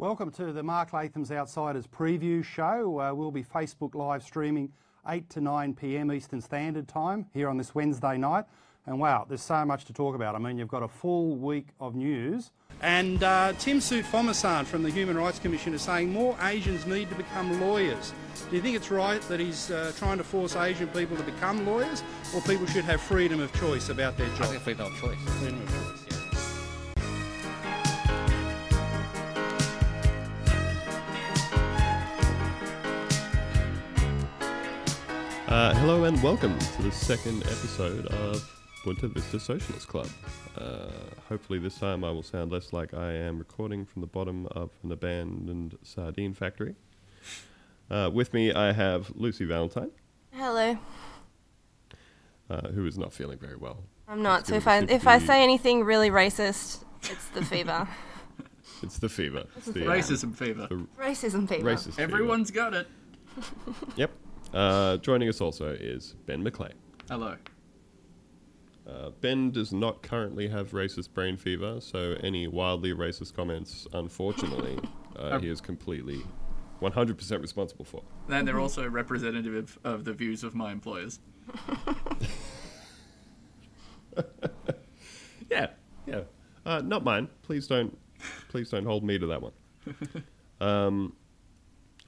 Welcome to the Mark Latham's Outsiders preview show. Uh, we'll be Facebook live streaming 8 to 9 pm Eastern Standard Time here on this Wednesday night. And wow, there's so much to talk about. I mean, you've got a full week of news. And uh, Tim Soutphommasane from the Human Rights Commission is saying more Asians need to become lawyers. Do you think it's right that he's uh, trying to force Asian people to become lawyers, or people should have freedom of choice about their job? Freedom of choice. Freedom of choice. Uh, hello and welcome to the second episode of Bunta Vista Socialist Club. Uh, hopefully, this time I will sound less like I am recording from the bottom of an abandoned sardine factory. Uh, with me, I have Lucy Valentine, Hello. uh, who is not feeling very well. I'm not. So if it a I sip if I say anything really racist, it's the fever. It's the fever. It's the, uh, Racism fever. the Racism fever. racist fever. Everyone's got it. Yep. Uh, joining us also is Ben McClay. Hello. Uh, ben does not currently have racist brain fever, so any wildly racist comments, unfortunately, uh, he is completely 100% responsible for. And they're also representative of, of the views of my employers. Yeah, yeah. Uh, not mine. Please don't, please don't hold me to that one. Um,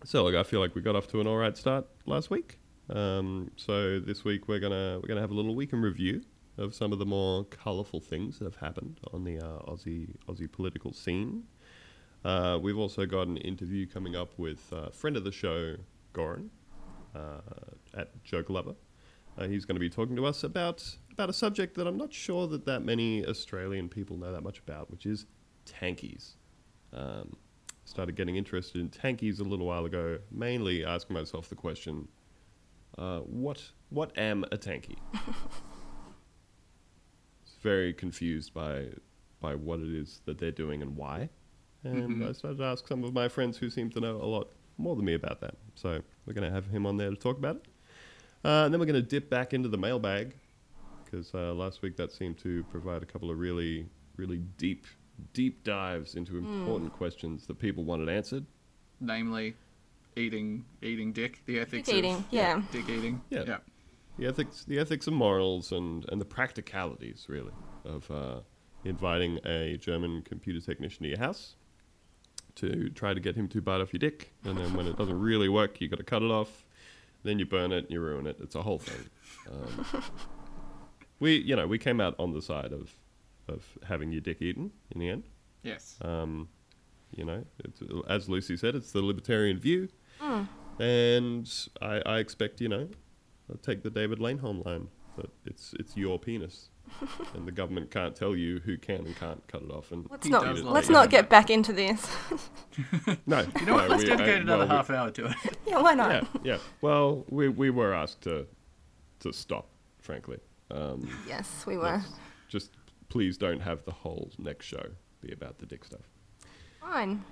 so look, I feel like we got off to an all right start last week. Um, so this week we're gonna we're gonna have a little week in review of some of the more colourful things that have happened on the uh, Aussie Aussie political scene. Uh, we've also got an interview coming up with uh, friend of the show, Goran, uh, at Joke Lover. Uh, he's going to be talking to us about about a subject that I'm not sure that that many Australian people know that much about, which is tankies. Um, started getting interested in tankies a little while ago, mainly asking myself the question, uh, what what am a tanky? It's very confused by by what it is that they're doing and why. And I started to ask some of my friends who seem to know a lot more than me about that. So we're going to have him on there to talk about it. Uh, and then we're going to dip back into the mailbag because uh, last week that seemed to provide a couple of really, really deep, deep dives into important questions that people wanted answered. Namely, eating eating dick, the ethics Dick eating, of yeah. dick eating. Yeah. yeah. The ethics, the ethics and morals, and, and the practicalities, really, of uh, inviting a German computer technician to your house to try to get him to bite off your dick, and then when it doesn't really work, you got to cut it off. Then you burn it, and you ruin it. It's a whole thing. Um, we, you know, we came out on the side of of having your dick eaten in the end. Yes. Um, you know, it's, as Lucy said, it's the libertarian view, and I, I expect you know, I'll take the David Leyonhjelm line that it's it's your penis, and the government can't tell you who can and can't cut it off. And Let's not let's not get back into this. no, You know what? no, Let's we- dedicate another well, half hour to it. yeah, why not? Yeah, yeah. Well, we we were asked to to stop, frankly. Um, Yes, we were. just please don't have the whole next show be about the dick stuff. Fine.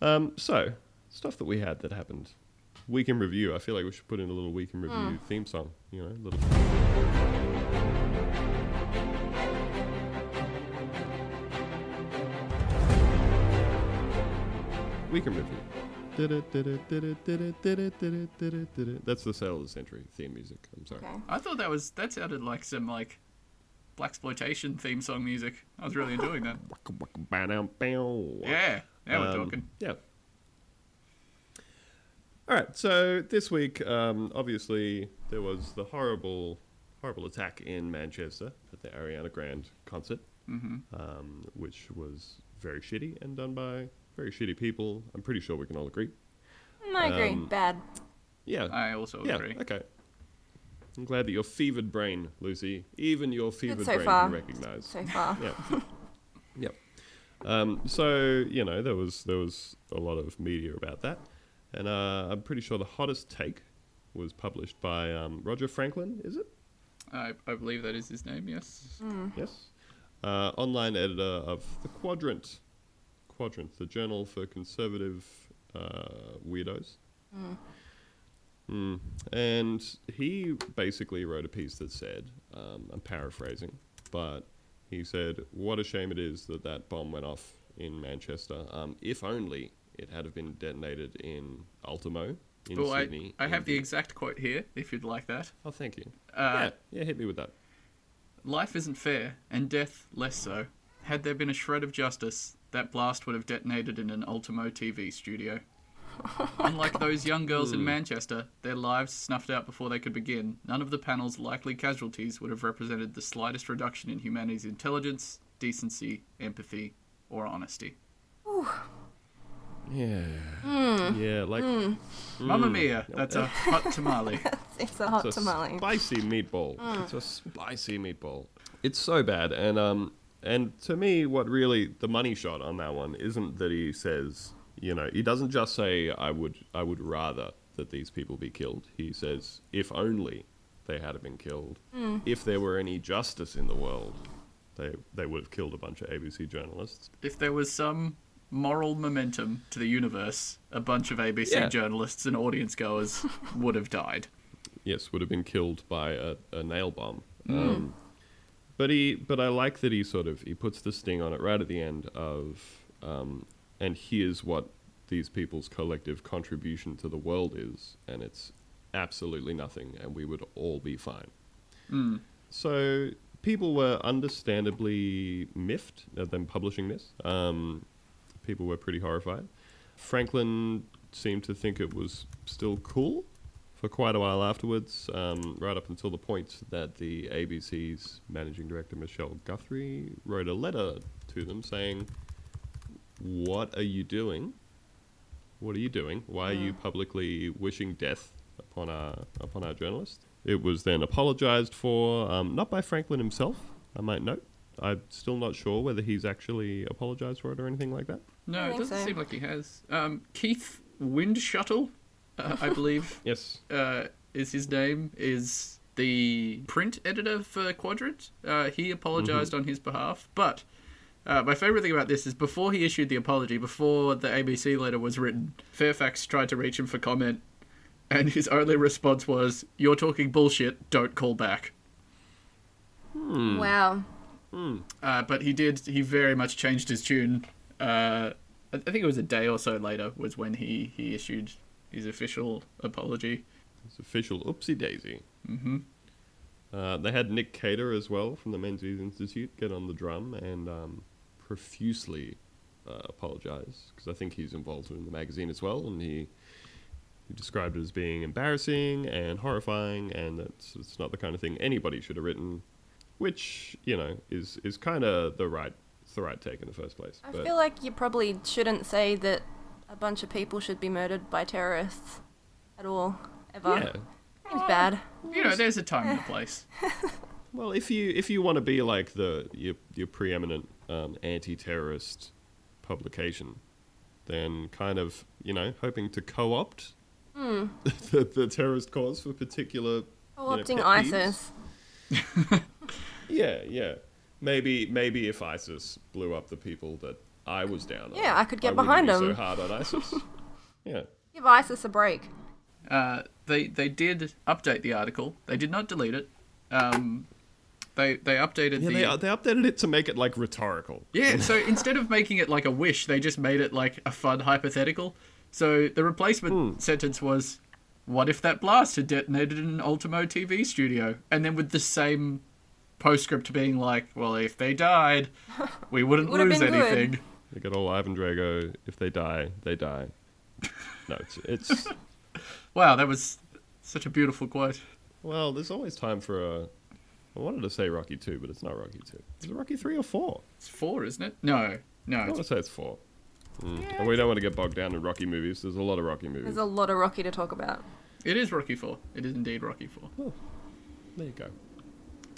Um, so, stuff that we had that happened. Week in review. I feel like we should put in a little week in review theme song. You know, little. Week in review. That's the Sale of the Century theme music. I'm sorry. Okay. I thought that was that sounded like some like black exploitation theme song music. I was really enjoying that. Yeah. Now we're Um, talking. Yeah. All right. So this week, um, obviously, there was the horrible, horrible attack in Manchester at the Ariana Grande concert, um, which was very shitty and done by very shitty people. I'm pretty sure we can all agree. I agree. Um, Bad. Yeah. I also yeah. agree. Okay. I'm glad that your fevered brain, Lucy, even your fevered so brain far. can recognize. So far. Yeah. yep. Um, so you know there was there was a lot of media about that, and uh, I'm pretty sure the hottest take was published by um, Roger Franklin. Is it? I, I believe that is his name. Yes. Yes. Uh, online editor of the Quadrant. Quadrant, the journal for conservative uh, weirdos. Mm. And he basically wrote a piece that said, um, I'm paraphrasing, but he said, What a shame it is that that bomb went off in Manchester. Um, if only it had have been detonated in Ultimo in I, Sydney. I have in the exact quote here, if you'd like that. Oh, thank you. Uh, yeah, yeah, hit me with that. Life isn't fair, and death less so. Had there been a shred of justice, that blast would have detonated in an Ultimo TV studio. Unlike those young girls in Manchester, their lives snuffed out before they could begin, none of the panel's likely casualties would have represented the slightest reduction in humanity's intelligence, decency, empathy, or honesty. Yeah, Hmm. yeah, like Mamma mia, that's a hot tamale. It's a hot it's a tamale. spicy meatball. It's a spicy meatball. It's so bad, and um, and to me, what really the money shot on that one isn't that he says, you know, he doesn't just say, "I would, I would rather that these people be killed." He says, "If only they had been killed. If there were any justice in the world, they they would have killed a bunch of ABC journalists." if there was some moral momentum to the universe, a bunch of ABC Yeah. journalists and audience goers would have died. yes, would have been killed by a, a nail bomb. Um, but he, but I like that he sort of he puts the sting on it right at the end of, um, and here's what these people's collective contribution to the world is, and it's absolutely nothing, and we would all be fine. So people were understandably miffed at them publishing this. Um, people were pretty horrified. Franklin seemed to think it was still cool for quite a while afterwards, um, right up until the point that the ABC's managing director, Michelle Guthrie, wrote a letter to them saying, What are you doing? What are you doing? Why are you publicly wishing death upon our upon our journalist? It was then apologized for, um, not by Franklin himself, I might note. I'm still not sure whether he's actually apologized for it or anything like that. No, it doesn't so. seem like he has. Um, Keith Windschuttle, uh, I believe, Yes. uh, is his name, is the print editor for Quadrant. Uh, he apologized on his behalf, but uh, my favorite thing about this is before he issued the apology, before the ABC letter was written, Fairfax tried to reach him for comment, and his only response was, "You're talking bullshit. Don't call back." Wow. Uh, but he did. He very much changed his tune. Uh, I I think it was a day or so later was when he he issued his official apology. His official oopsie daisy. Mm-hmm. Uh, they had Nick Cater as well from the Menzies Institute get on the drum and um, profusely uh, apologize because I think he's involved in the magazine as well, and he he described it as being embarrassing and horrifying, and that's it's not the kind of thing anybody should have written, which you know is is kind of the right it's the right take in the first place. I but feel like you probably shouldn't say that a bunch of people should be murdered by terrorists at all, ever. yeah, Seems bad. You know, there's a time and a place. Well, if you if you want to be like the your your preeminent um, anti-terrorist publication, then kind of you know hoping to co-opt the, the terrorist cause for particular. Co-opting pet peeves. ISIS. Yeah, yeah. Maybe maybe if ISIS blew up the people that I was down on. Yeah, I could get wouldn't behind be them. So hard on ISIS. yeah. Give ISIS a break. Uh, they they did update the article. They did not delete it. Um, they they updated Yeah, the they, they updated it to make it like rhetorical. Yeah, so instead of making it like a wish, they just made it like a fun hypothetical. So the replacement hmm. sentence was, "What if that blast had detonated in an Ultimo TV studio?" And then with the same postscript being like, "Well, if they died, we wouldn't lose been good." anything." They get all Ivan Drago. If they die, they die. No, it's it's. Wow, that was such a beautiful quote. Well, there's always time for a. I wanted to say Rocky 2, but it's not Rocky 2. Is it Rocky 3 or 4? It's four, isn't it? No, no. I want It's, to say it's 4. Mm. And we don't want to get bogged down in Rocky movies. There's a lot of Rocky movies. There's a lot of Rocky to talk about. it is Rocky Four. It is indeed Rocky Four. There you go.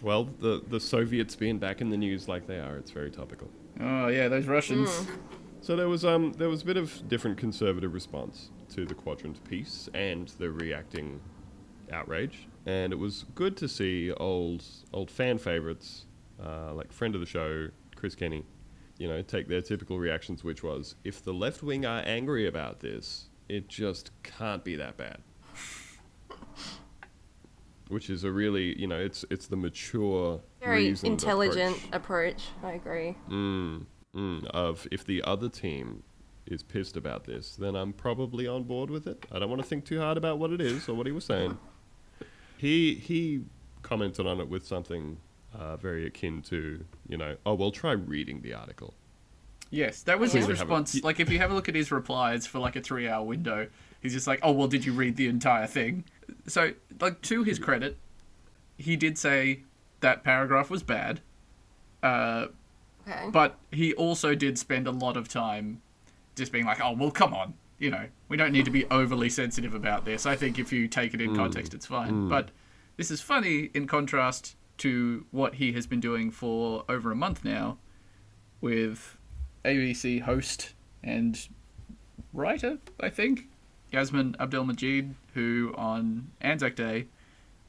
Well, the, the Soviets being back in the news like they are, it's very topical. Oh yeah, those Russians. So there was um there was a bit of different conservative response to the quadrant piece and the reacting outrage, and it was good to see old old fan favorites uh, like friend of the show Chris Kenny, you know, take their typical reactions, which was if the left wing are angry about this, it just can't be that bad. Which is a really, you know, it's it's the mature, Very intelligent approach. approach. I agree. Mm, mm, of if the other team is pissed about this, then I'm probably on board with it. I don't want to think too hard about what it is or what he was saying. He he commented on it with something uh, very akin to you know, oh well, try reading the article. Yes, that was Yeah. his We haven't- response. Like, if you have a look at his replies for like a three-hour window, he's just like, "Oh, well, did you read the entire thing?" So, like, to his credit, he did say that paragraph was bad, uh, Okay. but he also did spend a lot of time just being like, "Oh, well, come on." You know, we don't need to be overly sensitive about this. I think if you take it in context, it's fine. But this is funny in contrast to what he has been doing for over a month now with ABC host and writer, I think, Yassmin Abdel-Magied, who on Anzac Day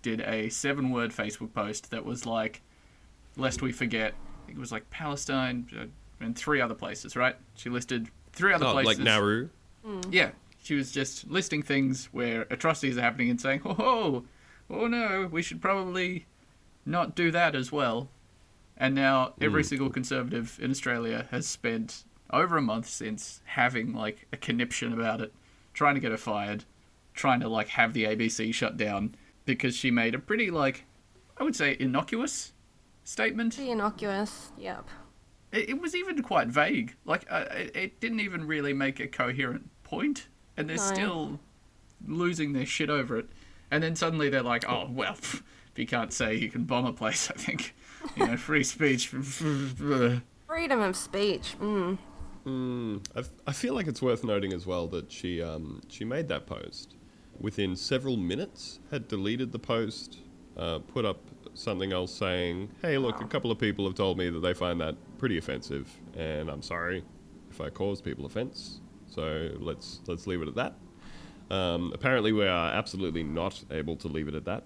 did a seven word Facebook post that was like, lest we forget, I think it was like Palestine uh, and three other places, right? She listed three other Oh, places. like Nauru. Yeah, she was just listing things where atrocities are happening and saying, "Oh, oh no, we should probably not do that as well." And now every single conservative in Australia has spent over a month since having like a conniption about it, trying to get her fired, trying to like have the ABC shut down because she made a pretty like I would say innocuous statement. Pretty innocuous. Yep. It, it was even quite vague. Like uh, it, it didn't even really make a coherent point, and they're No. still losing their shit over it. And then suddenly they're like, "Oh well, if you can't say you can bomb a place, I think you know free speech." Freedom of speech. Mm. I, f- I feel like it's worth noting as well that she um, she made that post within several minutes, had deleted the post, uh, put up something else saying, "Hey, look, a couple of people have told me that they find that pretty offensive, and I'm sorry if I caused people offense. So let's let's leave it at that." Um, apparently, we are absolutely not able to leave it at that.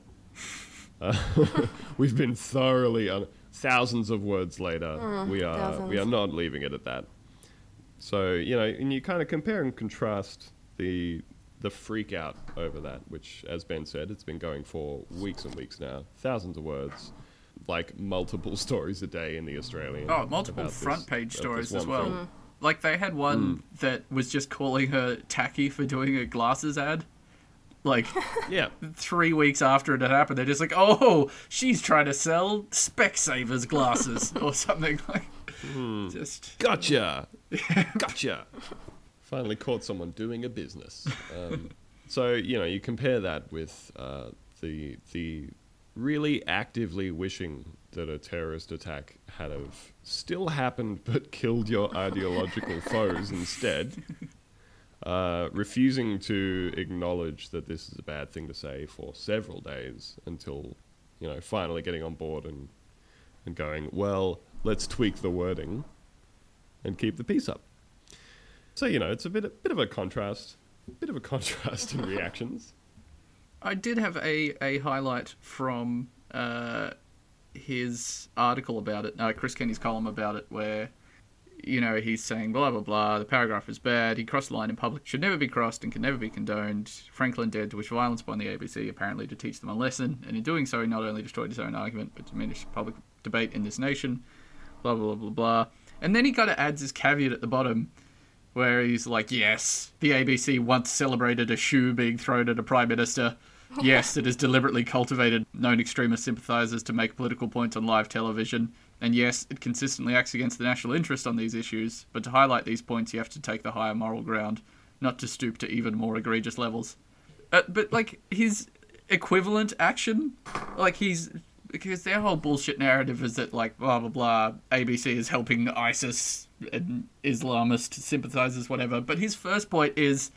Uh, we've been thoroughly un- thousands of words later. we are we are not leaving it at that. So you know, and you kind of compare and contrast the the freak out over that, which, as Ben said, it's been going for weeks and weeks now, thousands of words, like multiple stories a day in the Australian. Oh, multiple about this- front page stories as one well. film. Like they had one that was just calling her tacky for doing a glasses ad. Like Yeah, three weeks after it had happened, they're just like, "Oh, she's trying to sell Specsavers glasses or something." Like, just gotcha, gotcha. Finally caught someone doing a business. Um, so you know, you compare that with uh, the the really actively wishing that a terrorist attack had have still happened but killed your ideological foes instead. Uh, refusing to acknowledge that this is a bad thing to say for several days until, you know, finally getting on board and and going, well, let's tweak the wording and keep the peace up. So you know, it's a bit a bit of a contrast, a bit of a contrast in reactions. I did have a, a highlight from uh, his article about it, uh, Chris Kenny's column about it, where, you know, he's saying blah, blah, blah, the paragraph is bad, he crossed the line in public, should never be crossed and can never be condoned. Franklin dared to wish violence upon the ABC, apparently to teach them a lesson, and in doing so, he not only destroyed his own argument, but diminished public debate in this nation, blah, blah, blah, blah, blah. And then he kind of adds his caveat at the bottom, where he's like, yes, the ABC once celebrated a shoe being thrown at a prime minister. Yes, it has deliberately cultivated known extremist sympathisers to make political points on live television. And yes, it consistently acts against the national interest on these issues. But to highlight these points, you have to take the higher moral ground, not to stoop to even more egregious levels. Uh, but, like, his equivalent action, like, he's. Because their whole bullshit narrative is that, like, blah, blah, blah, ABC is helping ISIS and Islamist sympathisers, whatever. But his first point is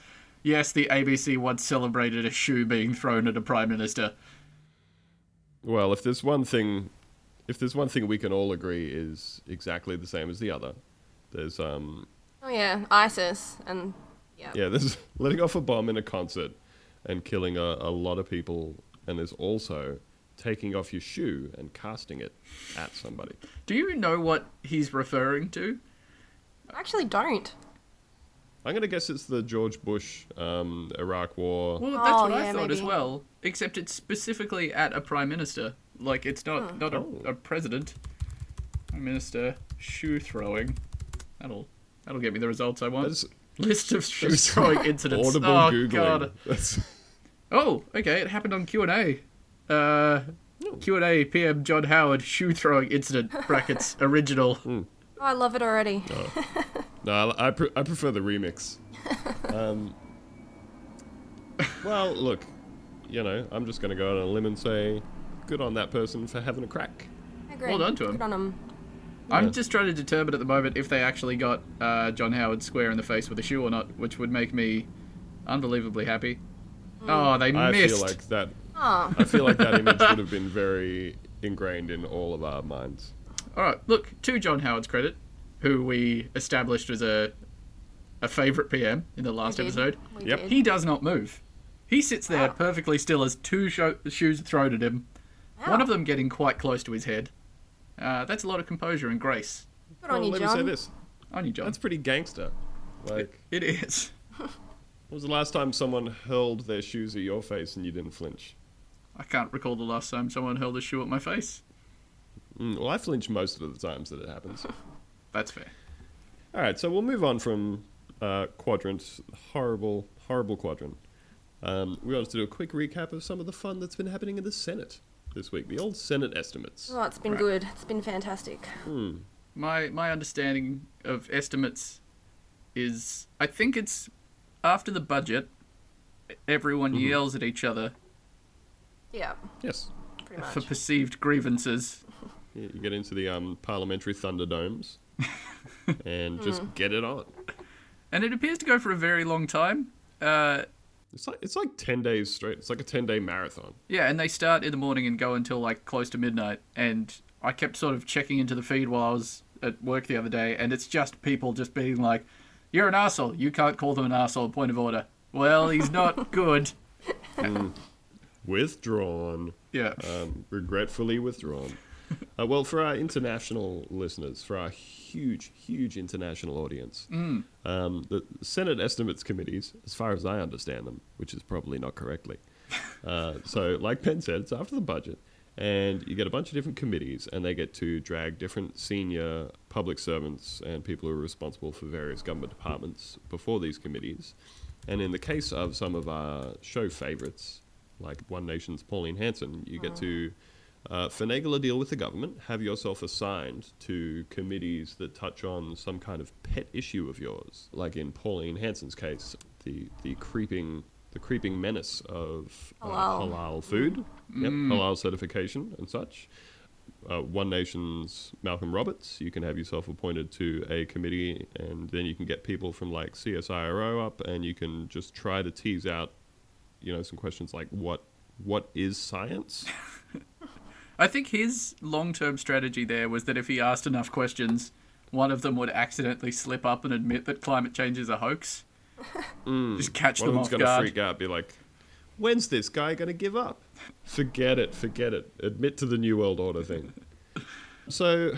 yes, the ABC once celebrated a shoe being thrown at a prime minister. Well, if there's one thing, if there's one thing we can all agree is exactly the same as the other, there's um Oh yeah, ISIS and yeah. yeah, there's letting off a bomb in a concert and killing a, a lot of people, and there's also taking off your shoe and casting it at somebody. Do you know what he's referring to? I actually don't. I'm gonna guess it's the George Bush um, Iraq War. Well, that's Oh, what I yeah, thought as well. Except it's specifically at a prime minister. Like it's not not a, Oh. a president. Prime minister shoe throwing. That'll that'll get me the results I want. That's, List of shoe throwing incidents. Audible oh googling. god. That's- Oh, okay. It happened on Q and A. Uh, Q and A. PM John Howard shoe throwing incident brackets original. Oh, I love it already. no, I, pre- I prefer the remix. Um, well, look, you know, I'm just going to go out on a limb and say, good on that person for having a crack. I agree. Well done to him. Good on him. I'm Yeah. just trying to determine at the moment if they actually got uh, John Howard square in the face with a shoe or not, which would make me unbelievably happy. Oh, they I missed. feel like that. Oh, I feel like that image would have been very ingrained in all of our minds. All right, look to John Howard's credit, who we established as a a favorite PM in the last episode. We Yep. did. He does not move. He sits there Wow. perfectly still as two sho- shoes are thrown at him. One of them getting quite close to his head. Uh, that's a lot of composure and grace. Good on well, you, let John. me say this. On you, John. That's pretty gangster. Like, It is. when was the last time someone hurled their shoes at your face and you didn't flinch? I can't recall the last time someone hurled a shoe at my face. Mm, well, I flinch most of the times that it happens. That's fair. All right, so we'll move on from uh, quadrant, horrible, horrible quadrant. Um, we wanted to do a quick recap of some of the fun that's been happening in the Senate this week. The old Senate estimates. Oh, it's been Right. good. It's been fantastic. Hmm. My my understanding of estimates is I think it's after the budget everyone Mm-hmm. yells at each other Yeah, Yes. pretty for perceived grievances. You you get into the um, parliamentary thunderdomes and just Hmm. get it on. And it appears to go for a very long time. Uh, It's like it's like ten days straight. It's like a ten day marathon. yeah, and they start in the morning and go until like close to midnight. And I kept sort of checking into the feed while I was at work the other day, and it's just people just being like, "You're an asshole. You can't call them an asshole. Point of order." Well, he's not good. Withdrawn. Yeah. Um, regretfully withdrawn. Uh, well, for our international listeners, for our huge, huge international audience, um, the Senate Estimates Committees, as far as I understand them, which is probably not correctly. Uh, so, like Ben said, it's after the budget, and you get a bunch of different committees, and they get to drag different senior public servants and people who are responsible for various government departments before these committees. And in the case of some of our show favorites, like One Nation's Pauline Hanson, you get to uh, finagle a deal with the government, have yourself assigned to committees that touch on some kind of pet issue of yours. Like in Pauline Hanson's case, the, the creeping the creeping menace of uh, Halal. halal food, yep, halal certification and such. Uh, One Nation's Malcolm Roberts, you can have yourself appointed to a committee, and then you can get people from like CSIRO up, and you can just try to tease out, you know, some questions like what what is science? I think his long term strategy there was that if he asked enough questions, one of them would accidentally slip up and admit that climate change is a hoax. Just catch One of them them's off going to guard. freak out, be like, when's this guy going to give up? Forget it, forget it. Admit to the New World Order thing. so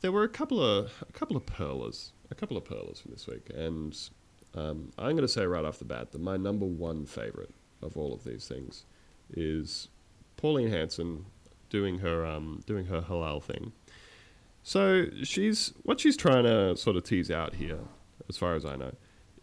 there were a couple of a couple of pearlers, a couple of pearlers from this week, and um, I'm going to say right off the bat that my number one favorite of all of these things is Pauline Hanson doing her um, doing her halal thing. So she's what she's trying to sort of tease out here, as far as I know,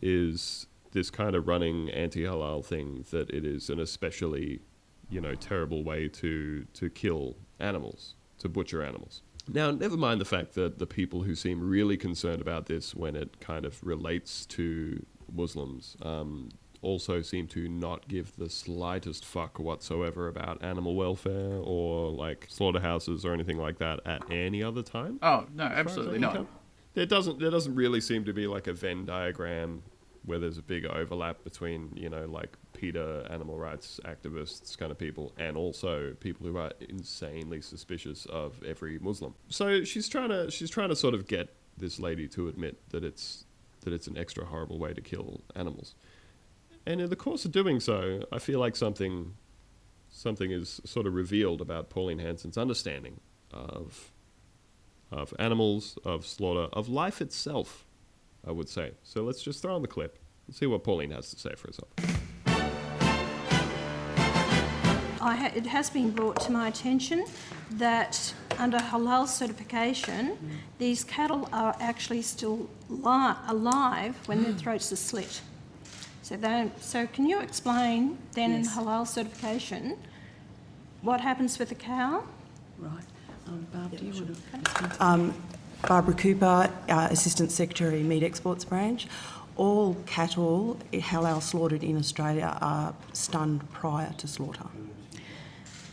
is this kind of running anti-halal thing that it is an especially, you know, terrible way to to kill animals, to butcher animals. Now, never mind the fact that the people who seem really concerned about this when it kind of relates to Muslims um, also seem to not give the slightest fuck whatsoever about animal welfare or like slaughterhouses or anything like that at any other time. Oh, no, as far as I absolutely not. There doesn't there doesn't really seem to be like a Venn diagram where there's a big overlap between you know like PETA animal rights activists kind of people and also people who are insanely suspicious of every Muslim. So she's trying to she's trying to sort of get this lady to admit that it's that it's an extra horrible way to kill animals. And in the course of doing so, I feel like something something is sort of revealed about Pauline Hanson's understanding of of animals, of slaughter, of life itself, I would say. So let's just throw on the clip and see what Pauline has to say for herself. Ha- it has been brought to my attention that under halal certification, these cattle are actually still li- alive when their throats are slit. So, they so can you explain then Yes. in halal certification what happens with the cow? Right. Um, Barb, do you want to? Um, Barbara Cooper, uh, Assistant Secretary, Meat Exports Branch. All cattle halal slaughtered in Australia are stunned prior to slaughter.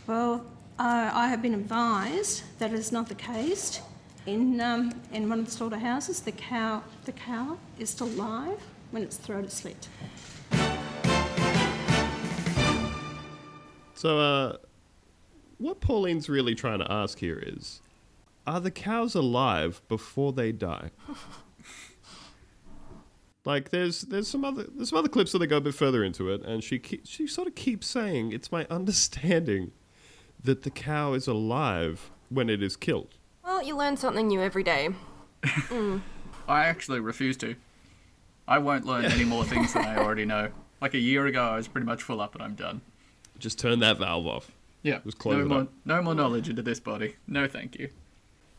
Well, uh, I have been advised that is not the case. In, um, in one of the slaughterhouses, the cow, the cow is still live when its throat is slit. So, uh, what Pauline's really trying to ask here is are the cows alive before they die? like, there's there's some other there's some other clips that they go a bit further into it, and she keep, she sort of keeps saying, "It's my understanding that the cow is alive when it is killed." Well, you learn something new every day. I actually refuse to. I won't learn any more things than I already know. Like a year ago, I was pretty much full up and I'm done. Just turn that valve off. Yeah, Just close no it more, up. no more knowledge into this body. No, thank you.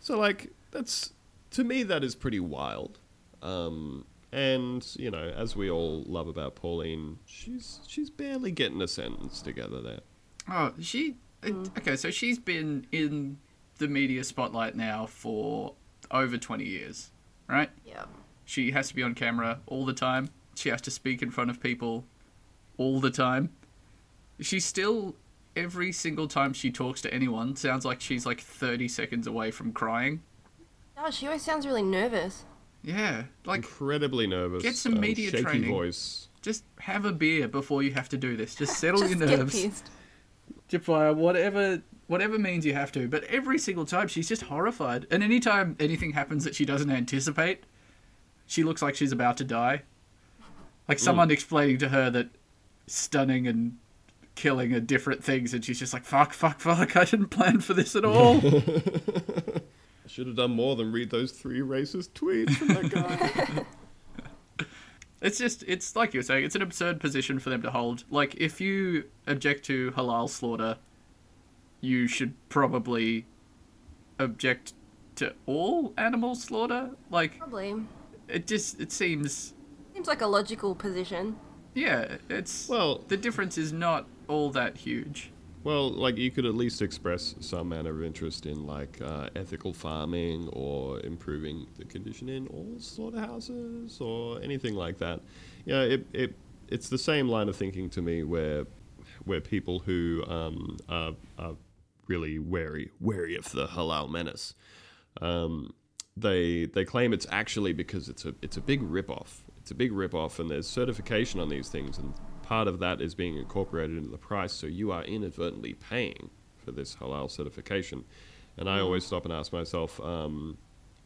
So like that's to me that is pretty wild. Um, and you know, as we all love about Pauline, she's she's barely getting a sentence together there. Oh, she. Okay, so she's been in the media spotlight now for over 20 years, right? Yeah. She has to be on camera all the time. She has to speak in front of people all the time. She still, every single time she talks to anyone, sounds like she's like 30 seconds away from crying. Oh, she always sounds really nervous. Yeah, like Incredibly nervous. Get some media shaky training. voice. just have a beer before you have to do this. Just settle Just your get nerves. pissed. Jipfire, whatever whatever means you have to. But every single time she's just horrified. And anytime anything happens that she doesn't anticipate, she looks like she's about to die. Like someone hmm. explaining to her that stunning and killing are different things and she's just like, fuck, fuck, fuck, I didn't plan for this at all. I should have done more than read those three racist tweets from that guy. It's just, it's like you were saying, it's an absurd position for them to hold. Like, if you object to halal slaughter, you should probably object to all animal slaughter. Like, Probably. It just, it seems, Seems like a logical position. yeah, it's, well, the difference is not all that huge. well, like you could at least express some manner of interest in like uh, ethical farming or improving the condition in all slaughterhouses or anything like that. Yeah, it, it it's the same line of thinking to me where where people who um, are, are really wary wary of the halal menace. Um, they they claim it's actually because it's a it's a big ripoff. It's a big ripoff, and there's certification on these things, and part of that is being incorporated into the price. So you are inadvertently paying for this halal certification. And I always stop and ask myself, um,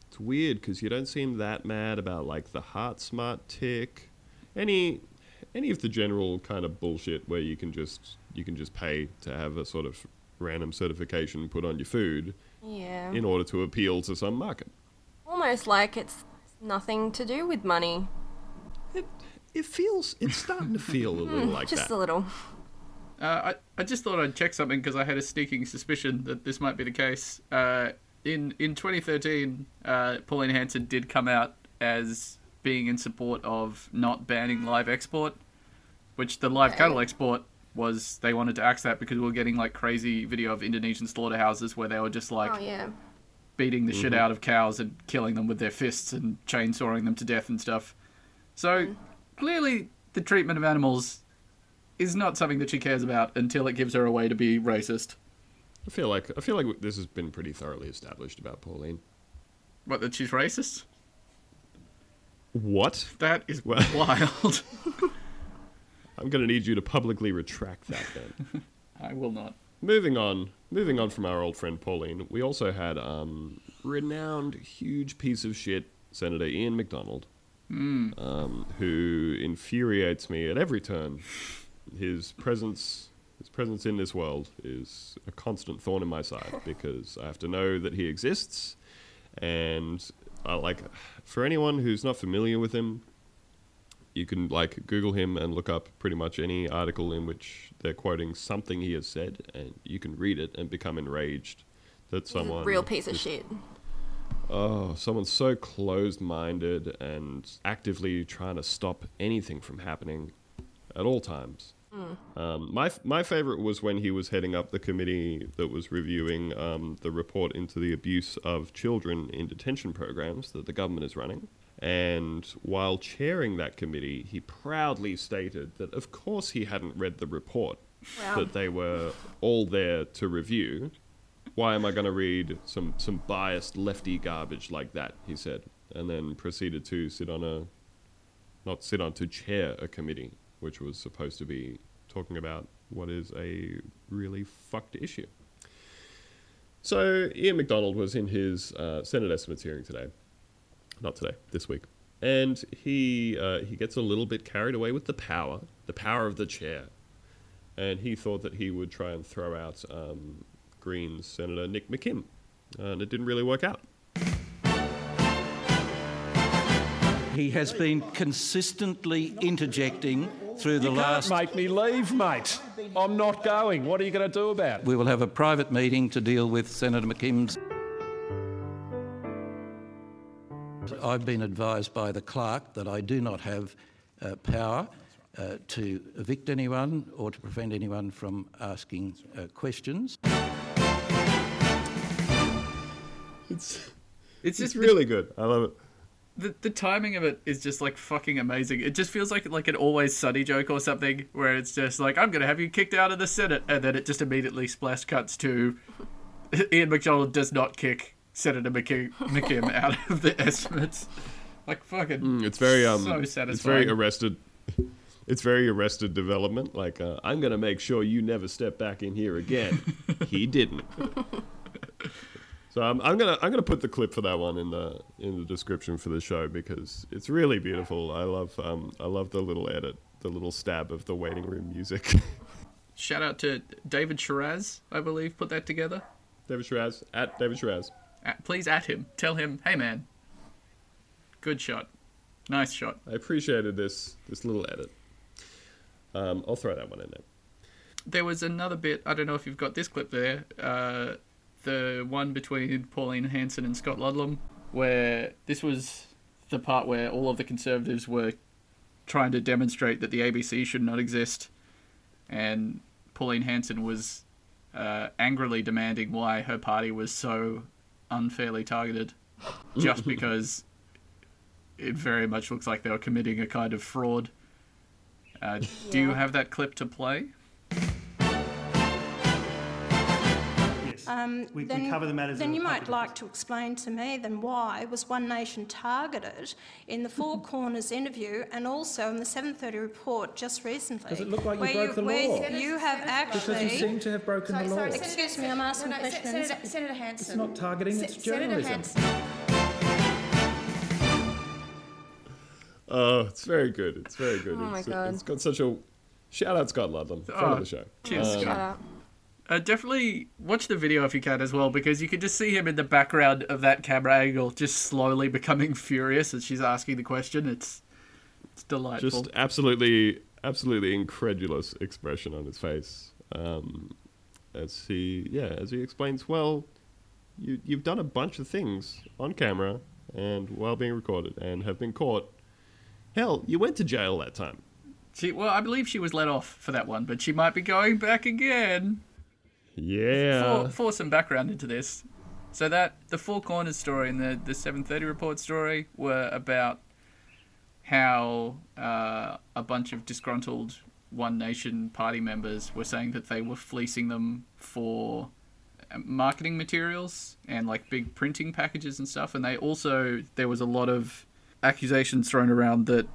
it's weird because you don't seem that mad about like the Heart Smart tick, any any of the general kind of bullshit where you can just you can just pay to have a sort of random certification put on your food Yeah. in order to appeal to some market. Almost like it's nothing to do with money. It it feels it's starting to feel a little like Just that. a little. Uh, I, I just thought I'd check something because I had a sneaking suspicion that this might be the case. Uh, in in 2013, uh, Pauline Hanson did come out as being in support of not banning live export, which the live Okay. cattle export was they wanted to axe that because we were getting like crazy video of Indonesian slaughterhouses where they were just like oh yeah. Beating the shit mm-hmm. out of cows and killing them with their fists and chainsawing them to death and stuff. So mm. clearly, the treatment of animals is not something that she cares about until it gives her a way to be racist. I feel like I feel like this has been pretty thoroughly established about Pauline. What, that she's racist? What? That is Well- wild. I'm gonna need you to publicly retract that then. I will not. moving on, moving on from our old friend Pauline, we also had um, renowned huge piece of shit Senator Ian Macdonald, um, who infuriates me at every turn. His presence, his presence in this world is a constant thorn in my side because I have to know that he exists, and uh, like for anyone who's not familiar with him, you can like Google him and look up pretty much any article in which they're quoting something he has said, and you can read it and become enraged that someone Real piece of is- shit. Oh, someone's so closed-minded and actively trying to stop anything from happening at all times. Um, my my favorite was when he was heading up the committee that was reviewing um, the report into the abuse of children in detention programs that the government is running. And while chairing that committee, he proudly stated that, of course, he hadn't read the report Wow. that they were all there to review. Why am I going to read some, some biased lefty garbage like that? He said, and then proceeded to sit on a, not sit on, to chair a committee, which was supposed to be talking about what is a really fucked issue. So Ian Macdonald was in his uh, Senate estimates hearing today, not today, this week, and he uh, he gets a little bit carried away with the power, the power of the chair, and he thought that he would try and throw out um, Greens Senator Nick McKim, and it didn't really work out. He has been consistently interjecting through the You last. can't make me leave, mate. I'm not going. What are you going to do about it? We will have a private meeting to deal with Senator McKim's. I've been advised by the clerk that I do not have uh, power uh, to evict anyone or to prevent anyone from asking uh, questions. It's It's it's just really good. I love it. the, the timing of it is just like fucking amazing. It just feels like like an always sunny joke or something where it's just like I'm gonna have you kicked out of the Senate, and then it just immediately splash cuts to Ian Macdonald does not kick Senator McKim, McKim out of the estimates. Like fucking, Mm, It's very um, so satisfying. it's very arrested. It's very arrested development. Like uh, I'm gonna make sure you never step back in here again. he didn't. So I'm, I'm gonna I'm gonna put the clip for that one in the in the description for the show because it's really beautiful. I love um I love the little edit, the little stab of the waiting room music. Shout out to David Shiraz, I believe, put that together. David Shiraz at David Shiraz. At, please at him. Tell him, hey man, good shot, nice shot. I appreciated this this little edit. Um, I'll throw that one in there. there was another bit. I don't know if you've got this clip there. Uh, the one between Pauline Hanson and Scott Ludlam, where this was the part where all of the conservatives were trying to demonstrate that the ABC should not exist, and Pauline Hanson was uh, angrily demanding why her party was so unfairly targeted, just because it very much looks like they were committing a kind of fraud. Uh, Do you have that clip to play? Um, we, then, we cover the matters. Then you might public like to explain to me then why was One Nation targeted in the Four Corners interview and also in the 7:30 report just recently? Does it look like you where broke the where law? You have actually. Because you seem to have broken the law. Excuse me, I'm asking no, no, questions. Senator, Senator Hanson. It's not targeting, Se- it's journalism. Oh, it's very good. It's very good. Oh my it's, God. it's got such a shout out Scott Ludlam, friend Oh, of the show. cheers, Um, Shut up. Uh, definitely watch the video if you can as well, because you can just see him in the background of that camera angle, just slowly becoming furious as she's asking the question. It's it's delightful. just absolutely, absolutely incredulous expression on his face um, as he, yeah, as he explains. Well, you you've done a bunch of things on camera and while being recorded and have been caught. Hell, you went to jail that time. She, well, I believe she was let off for that one, but she might be going back again. Yeah. For, for some background into this, so that the Four Corners story and the the seven thirty report story were about how uh, a bunch of disgruntled One Nation party members were saying that they were fleecing them for uh, marketing materials and like big printing packages and stuff, and they also there was a lot of accusations thrown around that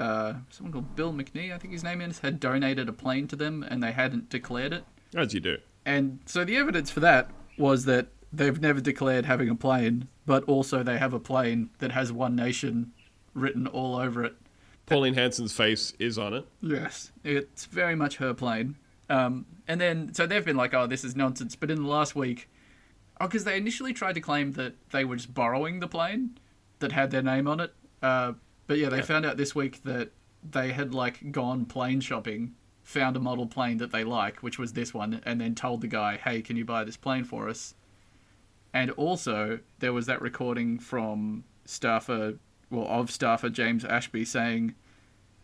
uh, someone called Bill McNee, I think his name is, had donated a plane to them and they hadn't declared it. As you do. And so the evidence for that was that they've never declared having a plane, but also they have a plane that has One Nation written all over it. Pauline Hanson's face is on it. Yes, it's very much her plane. Um, and then, so they've been like, oh, this is nonsense. But in the last week, oh, because they initially tried to claim that they were just borrowing the plane that had their name on it. Uh, But yeah, they found out this week that they had like gone plane shopping, found a model plane that they like, which was this one, and then told the guy, "Hey, can you buy this plane for us?" And also, there was that recording from staffer, well, of staffer James Ashby saying,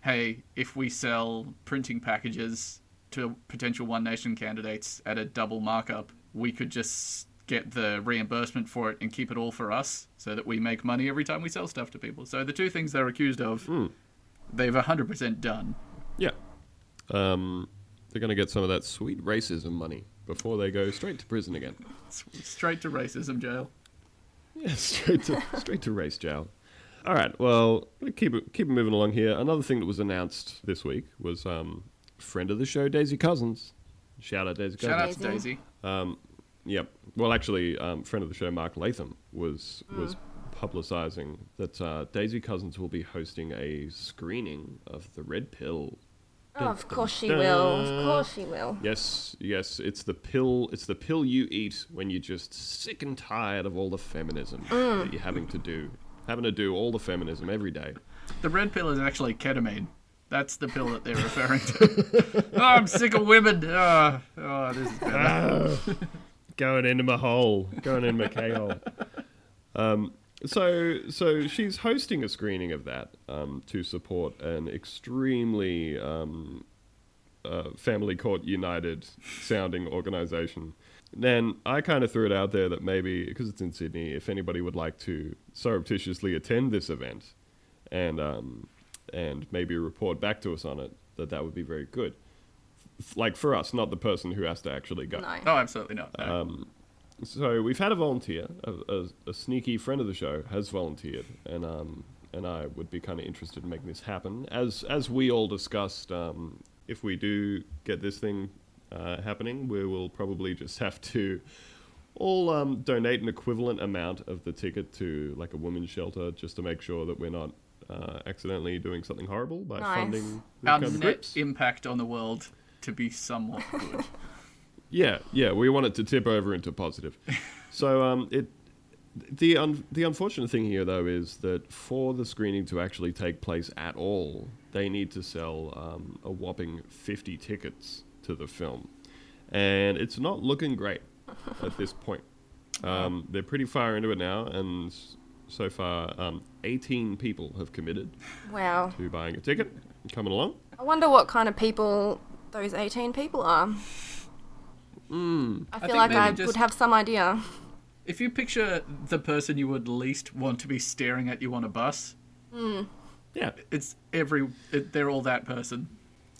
"Hey, if we sell printing packages to potential One Nation candidates at a double markup, we could just get the reimbursement for it and keep it all for us, so that we make money every time we sell stuff to people." So the two things they're accused of, hmm. they've hundred percent done. Um, they're going to get some of that sweet racism money before they go straight to prison again. Straight to racism jail. Yeah, straight to straight to race jail. All right. Well, keep it keep it moving along here. Another thing that was announced this week was um, friend of the show Daisy Cousins. Shout out Daisy Shout out to Daisy. Um, yep. Well, actually, um, friend of the show Mark Latham was was publicising that uh, Daisy Cousins will be hosting a screening of the Red Pill. Oh, of course she dun. will. Of course she will. Yes, yes, it's the pill. It's the pill you eat when you're just sick and tired of all the feminism mm. that you're having to do, having to do all the feminism every day. The red pill is actually ketamine. That's the pill that they're referring to. oh, I'm sick of women. Oh, oh this is better. Ah. going into my hole, going in my K hole. Um, so, so she's hosting a screening of that um, to support an extremely um, uh, Family Court United sounding organisation. Then I kind of threw it out there that maybe because it's in Sydney, if anybody would like to surreptitiously attend this event, and um, and maybe report back to us on it, that that would be very good. F- like for us, not the person who has to actually go. No. No, absolutely not. No. Um, so we've had a volunteer, a, a, a sneaky friend of the show has volunteered, and um, and I would be kind of interested in making this happen. As as we all discussed, um, if we do get this thing uh, happening, we will probably just have to all um, donate an equivalent amount of the ticket to like a women's shelter, just to make sure that we're not uh, accidentally doing something horrible by Nice. funding Our these kinds of net groups. impact on the world to be somewhat good. Yeah, yeah, we want it to tip over into positive. so um, it the un- the unfortunate thing here though is that for the screening to actually take place at all, they need to sell um, a whopping fifty tickets to the film, and it's not looking great at this point. Um, they're pretty far into it now, and so far, um, eighteen people have committed Wow. to buying a ticket. Coming along. I wonder what kind of people those 18 people are. Mm. I I feel think like I just- would have some idea. if you picture the person you would least want to be staring at you on a bus, Yeah. it's every. It, they're all that person.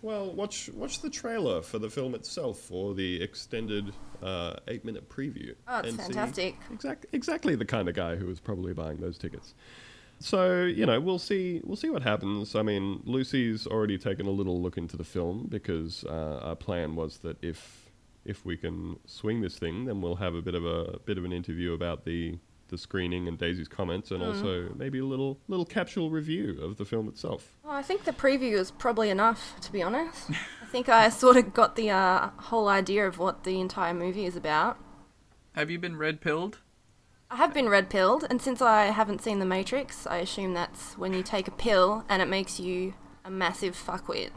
Well, watch watch the trailer for the film itself or the extended uh, eight minute preview. Oh, it's fantastic. Exact, exactly the kind of guy who was probably buying those tickets. So you know, we'll see. We'll see what happens. I mean, Lucy's already taken a little look into the film because uh, our plan was that if if we can swing this thing, then we'll have a bit of a bit of an interview about the the screening and Daisy's comments, and also maybe a little little capsule review of the film itself. Well, I think the preview is probably enough, to be honest. I think I sort of got the uh, whole idea of what the entire movie is about. Have you been red pilled? I have been red pilled, and since I haven't seen The Matrix, I assume that's when you take a pill and it makes you a massive fuckwit.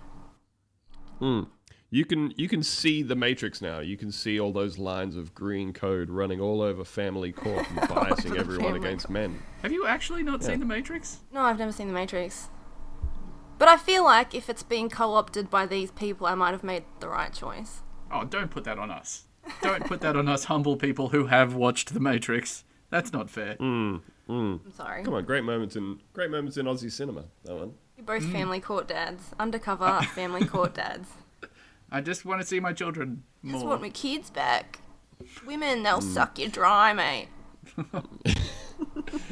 You can you can see the Matrix now. You can see all those lines of green code running all over Family Court and biasing everyone Family against men. Have you actually not Yeah. seen The Matrix? No, I've never seen The Matrix. But I feel like if it's being co opted by these people, I might have made the right choice. Oh, don't put that on us. Don't put that on us humble people who have watched The Matrix. That's not fair. Mm. mm. I'm sorry. Come on, great moments in great moments in Aussie cinema. That one. You're both family court dads. Undercover family court dads. I just want to see my children Just want my kids back. Women, they'll suck you dry, mate.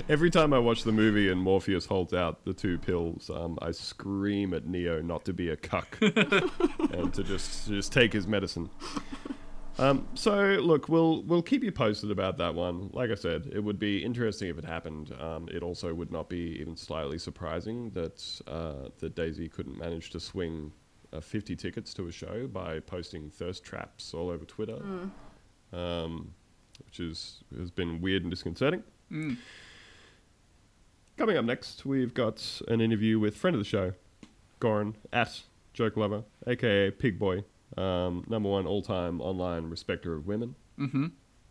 Every time I watch the movie and Morpheus holds out the two pills, um, I scream at Neo not to be a cuck and to just just take his medicine. Um, so look, we'll we'll keep you posted about that one. Like I said, it would be interesting if it happened. Um, it also would not be even slightly surprising that uh, that Daisy couldn't manage to swing uh, 50 tickets to a show by posting thirst traps all over Twitter, um, which is has been weird and disconcerting. Mm. Coming up next, we've got an interview with friend of the show, Goran at Joke Lover, aka Pig Boy, um, number one all-time online respecter of women. Mm-hmm.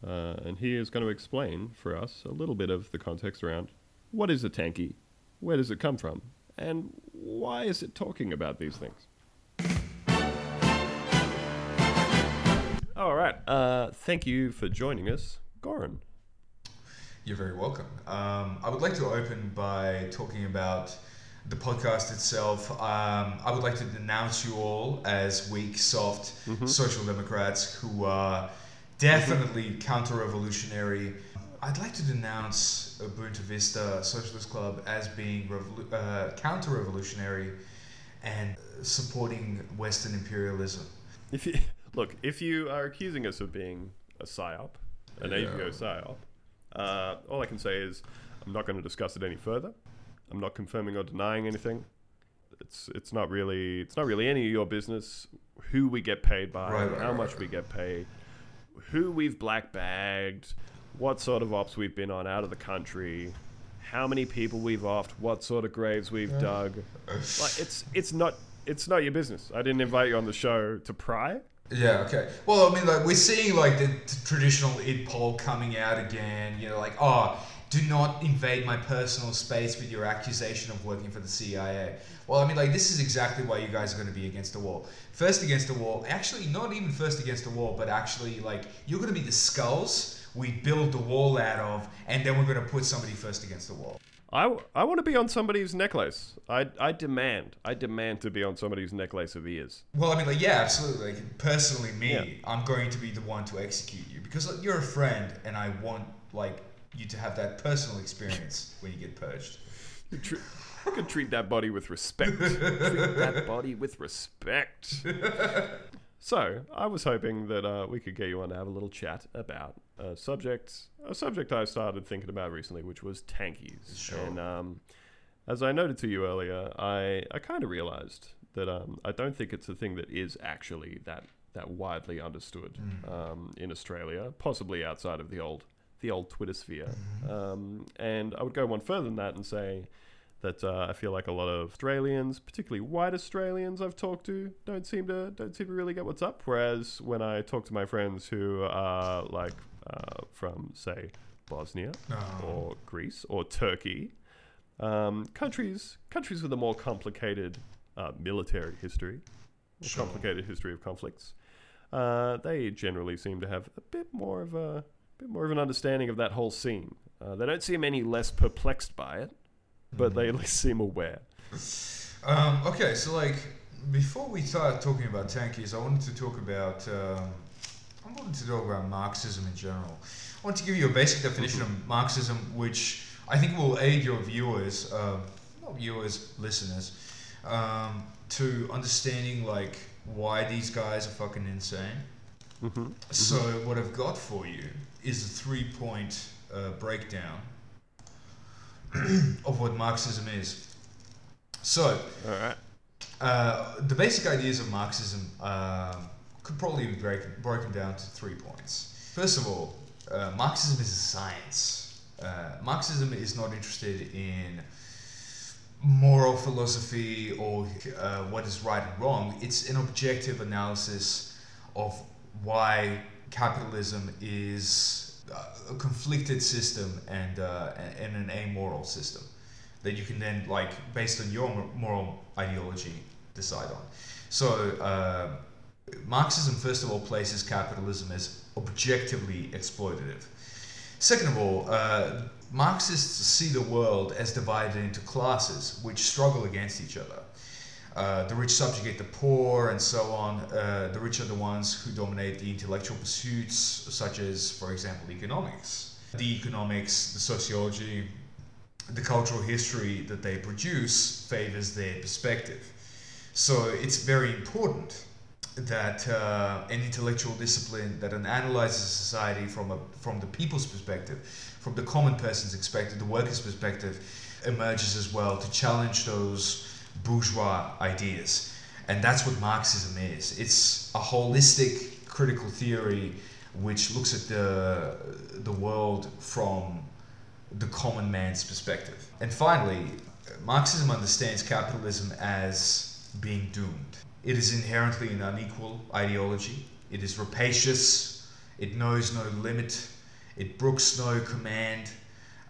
Uh, and he is going to explain for us a little bit of the context around what is a tanky, where does it come from, and why is it talking about these things. All right. Uh, thank you for joining us, Goran. You're very welcome. Um, I would like to open by talking about the podcast itself. Um, I would like to denounce you all as weak, soft social democrats who are definitely counter revolutionary. I'd like to denounce Ubuntu Vista Socialist Club as being revolu- uh, counter revolutionary and supporting Western imperialism. If you look, if you are accusing us of being a psyop, an Yeah. AVO psyop, uh, all I can say is I'm not going to discuss it any further. I'm not confirming or denying anything. It's it's not really it's not really any of your business who we get paid by, Right, how right, much right. we get paid, who we've black bagged, what sort of ops we've been on out of the country, how many people we've offed, what sort of graves we've dug. Like it's it's not it's not your business. I didn't invite you on the show to pry. Yeah, okay. Well, I mean, like, we're seeing, like, the traditional id poll coming out again. You know, like, oh, do not invade my personal space with your accusation of working for the CIA. Well, I mean, like, this is exactly why you guys are going to be against the wall. First against the wall. Actually, not even first against the wall, but actually, like, you're going to be the skulls we build the wall out of, and then we're going to put somebody first against the wall. I, I want to be on somebody's necklace. I, I demand. I demand to be on somebody's necklace of ears. Well, I mean, like, yeah, absolutely. Like, personally, me, Yeah. I'm going to be the one to execute you because like, you're a friend, and I want like you to have that personal experience when you get purged. You tr- you could treat that body with respect. treat that body with respect. So, I was hoping that uh, we could get you on to have a little chat about a subject, a subject I started thinking about recently, which was tankies. Sure. And um, as I noted to you earlier, I, I kind of realized that um, I don't think it's a thing that is actually that that widely understood um, in Australia, possibly outside of the old the old Twitter sphere. Um, and I would go one further than that and say that uh, I feel like a lot of Australians, particularly white Australians I've talked to, don't seem to don't seem to really get what's up. Whereas when I talk to my friends who are like uh, from say Bosnia Oh. or Greece or Turkey, um, countries countries with a more complicated uh, military history, Sure. complicated history of conflicts, uh, they generally seem to have a bit more of a bit more of an understanding of that whole scene. Uh, they don't seem any less perplexed by it, but they at least seem aware. Um, okay, so like before we start talking about tankies, I wanted to talk about um, I wanted to talk about Marxism in general. I want to give you a basic definition of Marxism, which I think will aid your viewers, um, not viewers, listeners, um, to understanding like why these guys are fucking insane. Mm-hmm. So what I've got for you is a three-point uh, breakdown of what Marxism is. So All right. uh, the basic ideas of Marxism um could probably be break, broken down to three points. First of all, uh, Marxism is a science. Uh, Marxism is not interested in moral philosophy or uh, what is right and wrong. It's an objective analysis of why capitalism is uh, a conflicted system and, uh, and an amoral system that you can then, like, based on your moral ideology, decide on. So, uh, Marxism, first of all, places capitalism as objectively exploitative. Second of all, uh, Marxists see the world as divided into classes which struggle against each other. Uh, the rich subjugate the poor, and so on. Uh, the rich are the ones who dominate the intellectual pursuits, such as, for example, economics. The economics, the sociology, the cultural history that they produce favors their perspective. So it's very important that uh, an intellectual discipline that analyzes society from a, from the people's perspective, from the common person's perspective, the worker's perspective, emerges as well to challenge those bourgeois ideas. And that's what Marxism is. It's a holistic critical theory which looks at the the world from the common man's perspective. And finally, Marxism understands capitalism as being doomed. It is inherently an unequal ideology. It is rapacious. It knows no limit. It brooks no command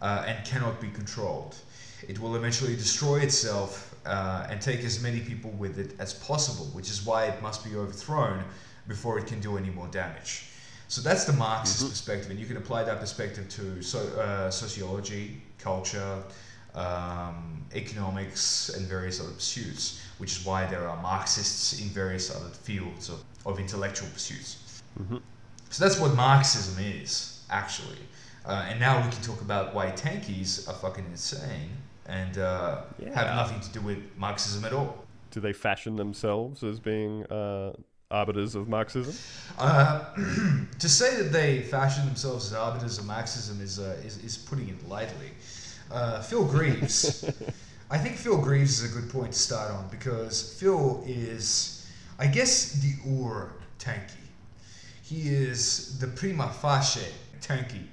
uh, and cannot be controlled. It will eventually destroy itself uh, and take as many people with it as possible, which is why it must be overthrown before it can do any more damage. So that's the Marxist Mm-hmm. perspective, and you can apply that perspective to so, uh, sociology, culture, um, economics, and various other pursuits, which is why there are Marxists in various other fields of, of intellectual pursuits. Mm-hmm. So that's what Marxism is, actually. Uh, and now we can talk about why tankies are fucking insane and uh, have nothing to do with Marxism at all. Do they fashion themselves as being uh, arbiters of Marxism? Uh, to say that they fashion themselves as arbiters of Marxism is, uh, is, is putting it lightly. Uh, Phil Greaves, I think Phil Greaves is a good point to start on because Phil is, I guess, the Ur tanky. He is the prima facie tanky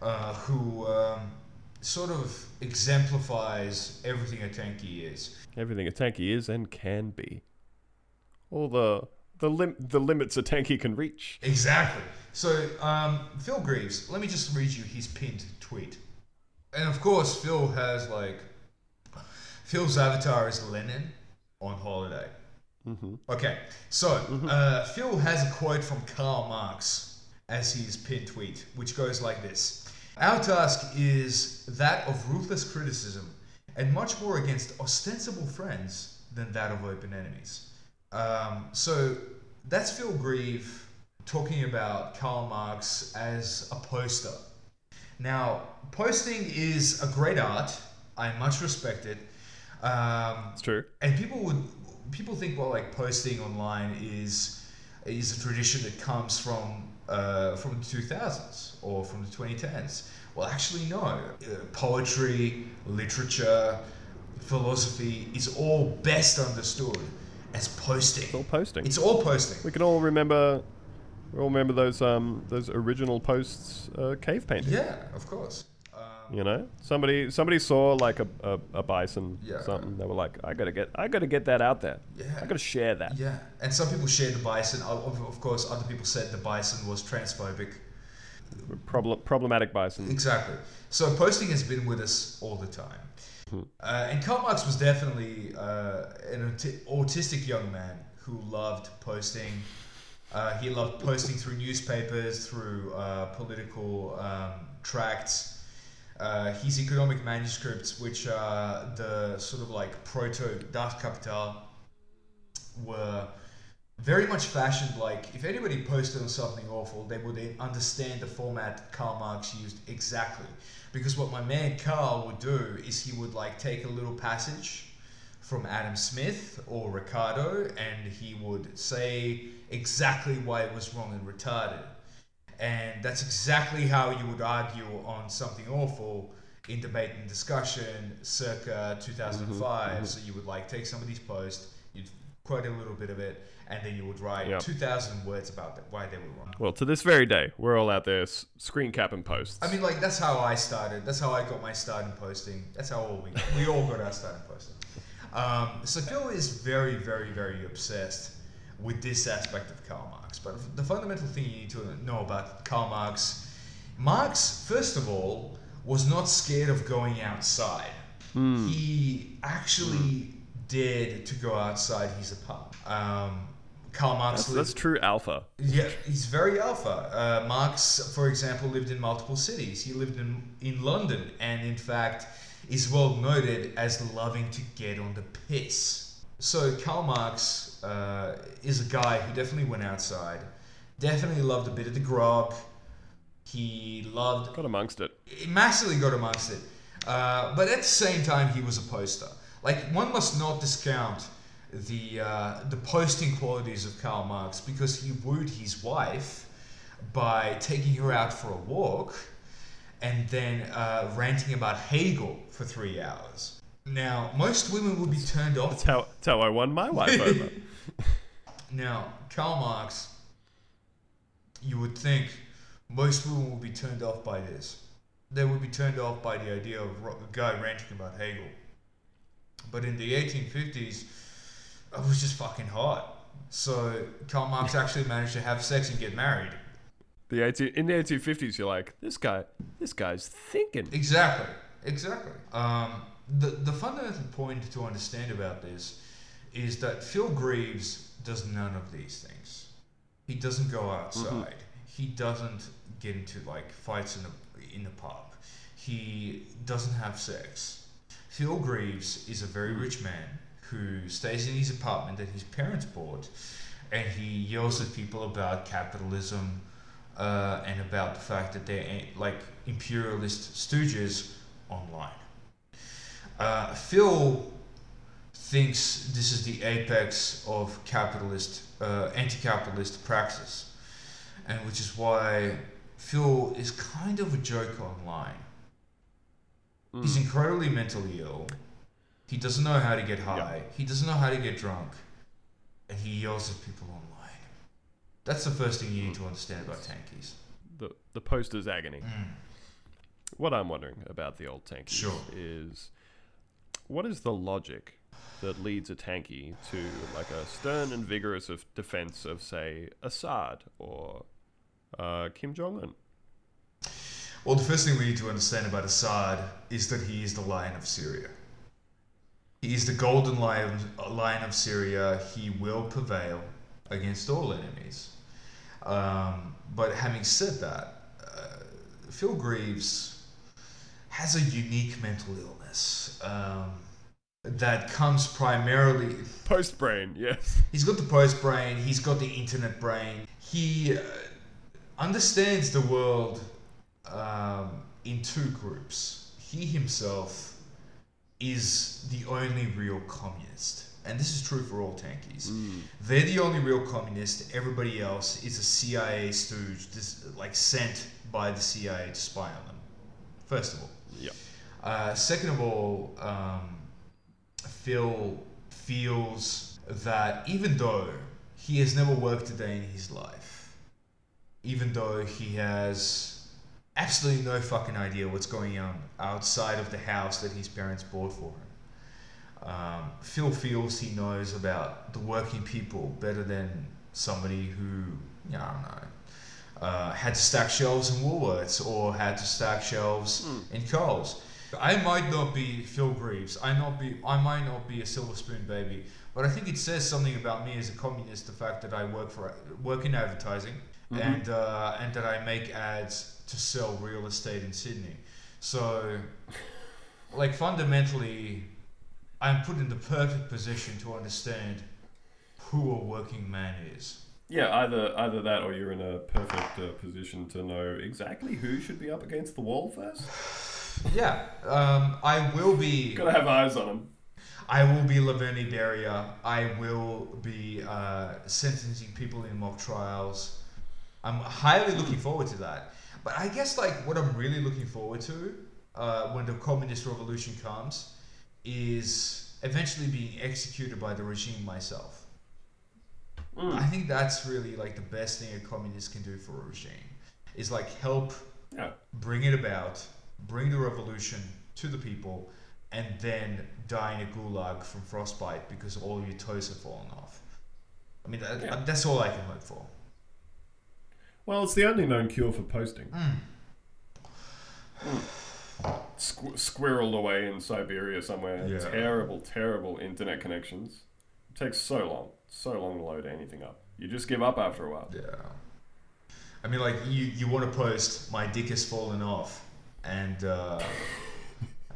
uh, who um, sort of exemplifies everything a tanky is. Everything a tanky is and can be. All the the lim- the limits a tanky can reach. Exactly. So, um, Phil Greaves, let me just read you his pinned tweet. And of course, Phil has like. Phil's avatar is Lenin on holiday. Mm-hmm. Okay, so uh, Phil has a quote from Karl Marx as his pinned tweet, which goes like this Our task is that of ruthless criticism and much more against ostensible friends than that of open enemies. Um, so that's Phil Greaves talking about Karl Marx as a poster. Now, posting is a great art. I much respect it. Um, It's true. and people would people think well like posting online is is a tradition that comes from uh, from the 2000s or from the 2010s well actually no uh, poetry literature philosophy is all best understood as posting It's all posting. it's all posting We can all remember. We all remember those um those original posts uh, cave painting. yeah of course You know, somebody somebody saw like a, a, a bison Yeah. something. They were like, I gotta get I gotta get that out there. Yeah. I gotta share that. yeah and some people shared the bison of, course other people said the bison was transphobic Problem problematic bison. Exactly. So posting has been with us all the time. Uh, and Karl Marx was definitely uh, an auti- autistic young man who loved posting. Uh, he loved posting through newspapers, through uh, political um, tracts. Uh, his economic manuscripts, which are the sort of like proto Das Kapital, were very much fashioned like if anybody posted on something awful, they would understand the format Karl Marx used exactly. Because what my man Karl would do is he would like take a little passage from Adam Smith or Ricardo and he would say exactly why it was wrong and retarded. And that's exactly how you would argue on something awful in debate and discussion circa 2005. So you would like take somebody's post, you'd quote a little bit of it, and then you would write Yep. 2,000 words about that, why they were wrong. Well, to this very day, we're all out there screen capping posts. I mean, like that's how I started. That's how I got my start in posting. That's how all we we all got our start in posting. Um, so Phil is very, very, very obsessed with this aspect of Karl Marx. But the fundamental thing you need to know about Karl Marx, Marx, first of all, was not scared of going outside. He actually dared to go outside his apartment. Um, Karl Marx that's, lived- that's true alpha. yeah, he's very alpha. Uh, Marx, for example, lived in multiple cities. He lived in, in London and, in fact, is well noted as loving to get on the piss. So, Karl Marx uh, is a guy who definitely went outside, definitely loved a bit of the grog. He loved Got amongst it. he massively got amongst it. Uh, but at the same time, he was a poster. Like one must not discount the uh, the posting qualities of Karl Marx because he wooed his wife by taking her out for a walk and then uh, ranting about Hegel for three hours. Now, most women would be turned off That's how, that's how I won my wife over. now, Karl Marx, you would think most women would be turned off by this. they would be turned off by the idea of a guy ranting about Hegel. But in the 1850s, it was just fucking hot. So Karl Marx actually managed to have sex and get married. The 18, in the 1850s, you're like, this guy, this guy's thinking. Exactly, exactly. Um, the the fundamental point to understand about this is that Phil Greaves does none of these things. He doesn't go outside. He doesn't get into like fights in the in the pub. He doesn't have sex. Phil Greaves is a very rich man who stays in his apartment that his parents bought, and he yells at people about capitalism uh, and about the fact that they're eh, like imperialist stooges online. Uh, Phil thinks this is the apex of capitalist, uh, anti-capitalist praxis, and which is why Phil is kind of a joke online. He's incredibly mentally ill. He doesn't know how to get high. He doesn't know how to get drunk, and he yells at people online. That's the first thing you need to understand about tankies. The, the poster's agony. Mm. What I'm wondering about the old tankies Sure. is what is the logic that leads a tanky to like a stern and vigorous of defense of, say, Assad or uh, Kim Jong Un? Well, the first thing we need to understand about Assad is that he is the lion of Syria. He is the golden lion, lion of Syria. He will prevail against all enemies. Um, but having said that, uh, Phil Greaves has a unique mental illness um, that comes primarily Post brain, yes. He's got the post brain. He's got the internet brain. He uh, understands the world um, in two groups. He himself is the only real communist, and this is true for all tankies. They're the only real communist. Everybody else is a CIA stooge, this, like sent by the CIA to spy on them. First of all. Yep. Uh, second of all, um, Phil feels that even though he has never worked a day in his life, even though he has absolutely no fucking idea what's going on outside of the house that his parents bought for him, um, Phil feels he knows about the working people better than somebody who, yeah, I don't know, uh, had to stack shelves in Woolworths or had to stack shelves in Coles. I might not be Phil Greaves. I not be. I might not be a silver spoon baby. But I think it says something about me as a communist. The fact that I work for work in advertising and uh, and that I make ads to sell real estate in Sydney. So, like fundamentally, I'm put in the perfect position to understand who a working man is. Yeah, either either that or you're in a perfect uh, position to know exactly who should be up against the wall first. Yeah, um, I will be. Gotta have eyes on him. I will be Lavrentiy Beria. I will be uh, sentencing people in mock trials. I'm highly looking forward to that. But I guess like what I'm really looking forward to uh, when the communist revolution comes is eventually being executed by the regime myself. I think that's really like the best thing a communist can do for a regime is like help Yeah. bring it about, bring the revolution to the people, and then die in a gulag from frostbite because all your toes have fallen off. I mean, that, Yeah. that's all I can hope for. Well, it's the only known cure for posting. Mm. Squ- squirreled away in Siberia somewhere. Yeah. Terrible, terrible internet connections. It takes so long, so long to load anything up. You just give up after a while. Yeah. I mean, like you, you want to post my dick has fallen off, and uh,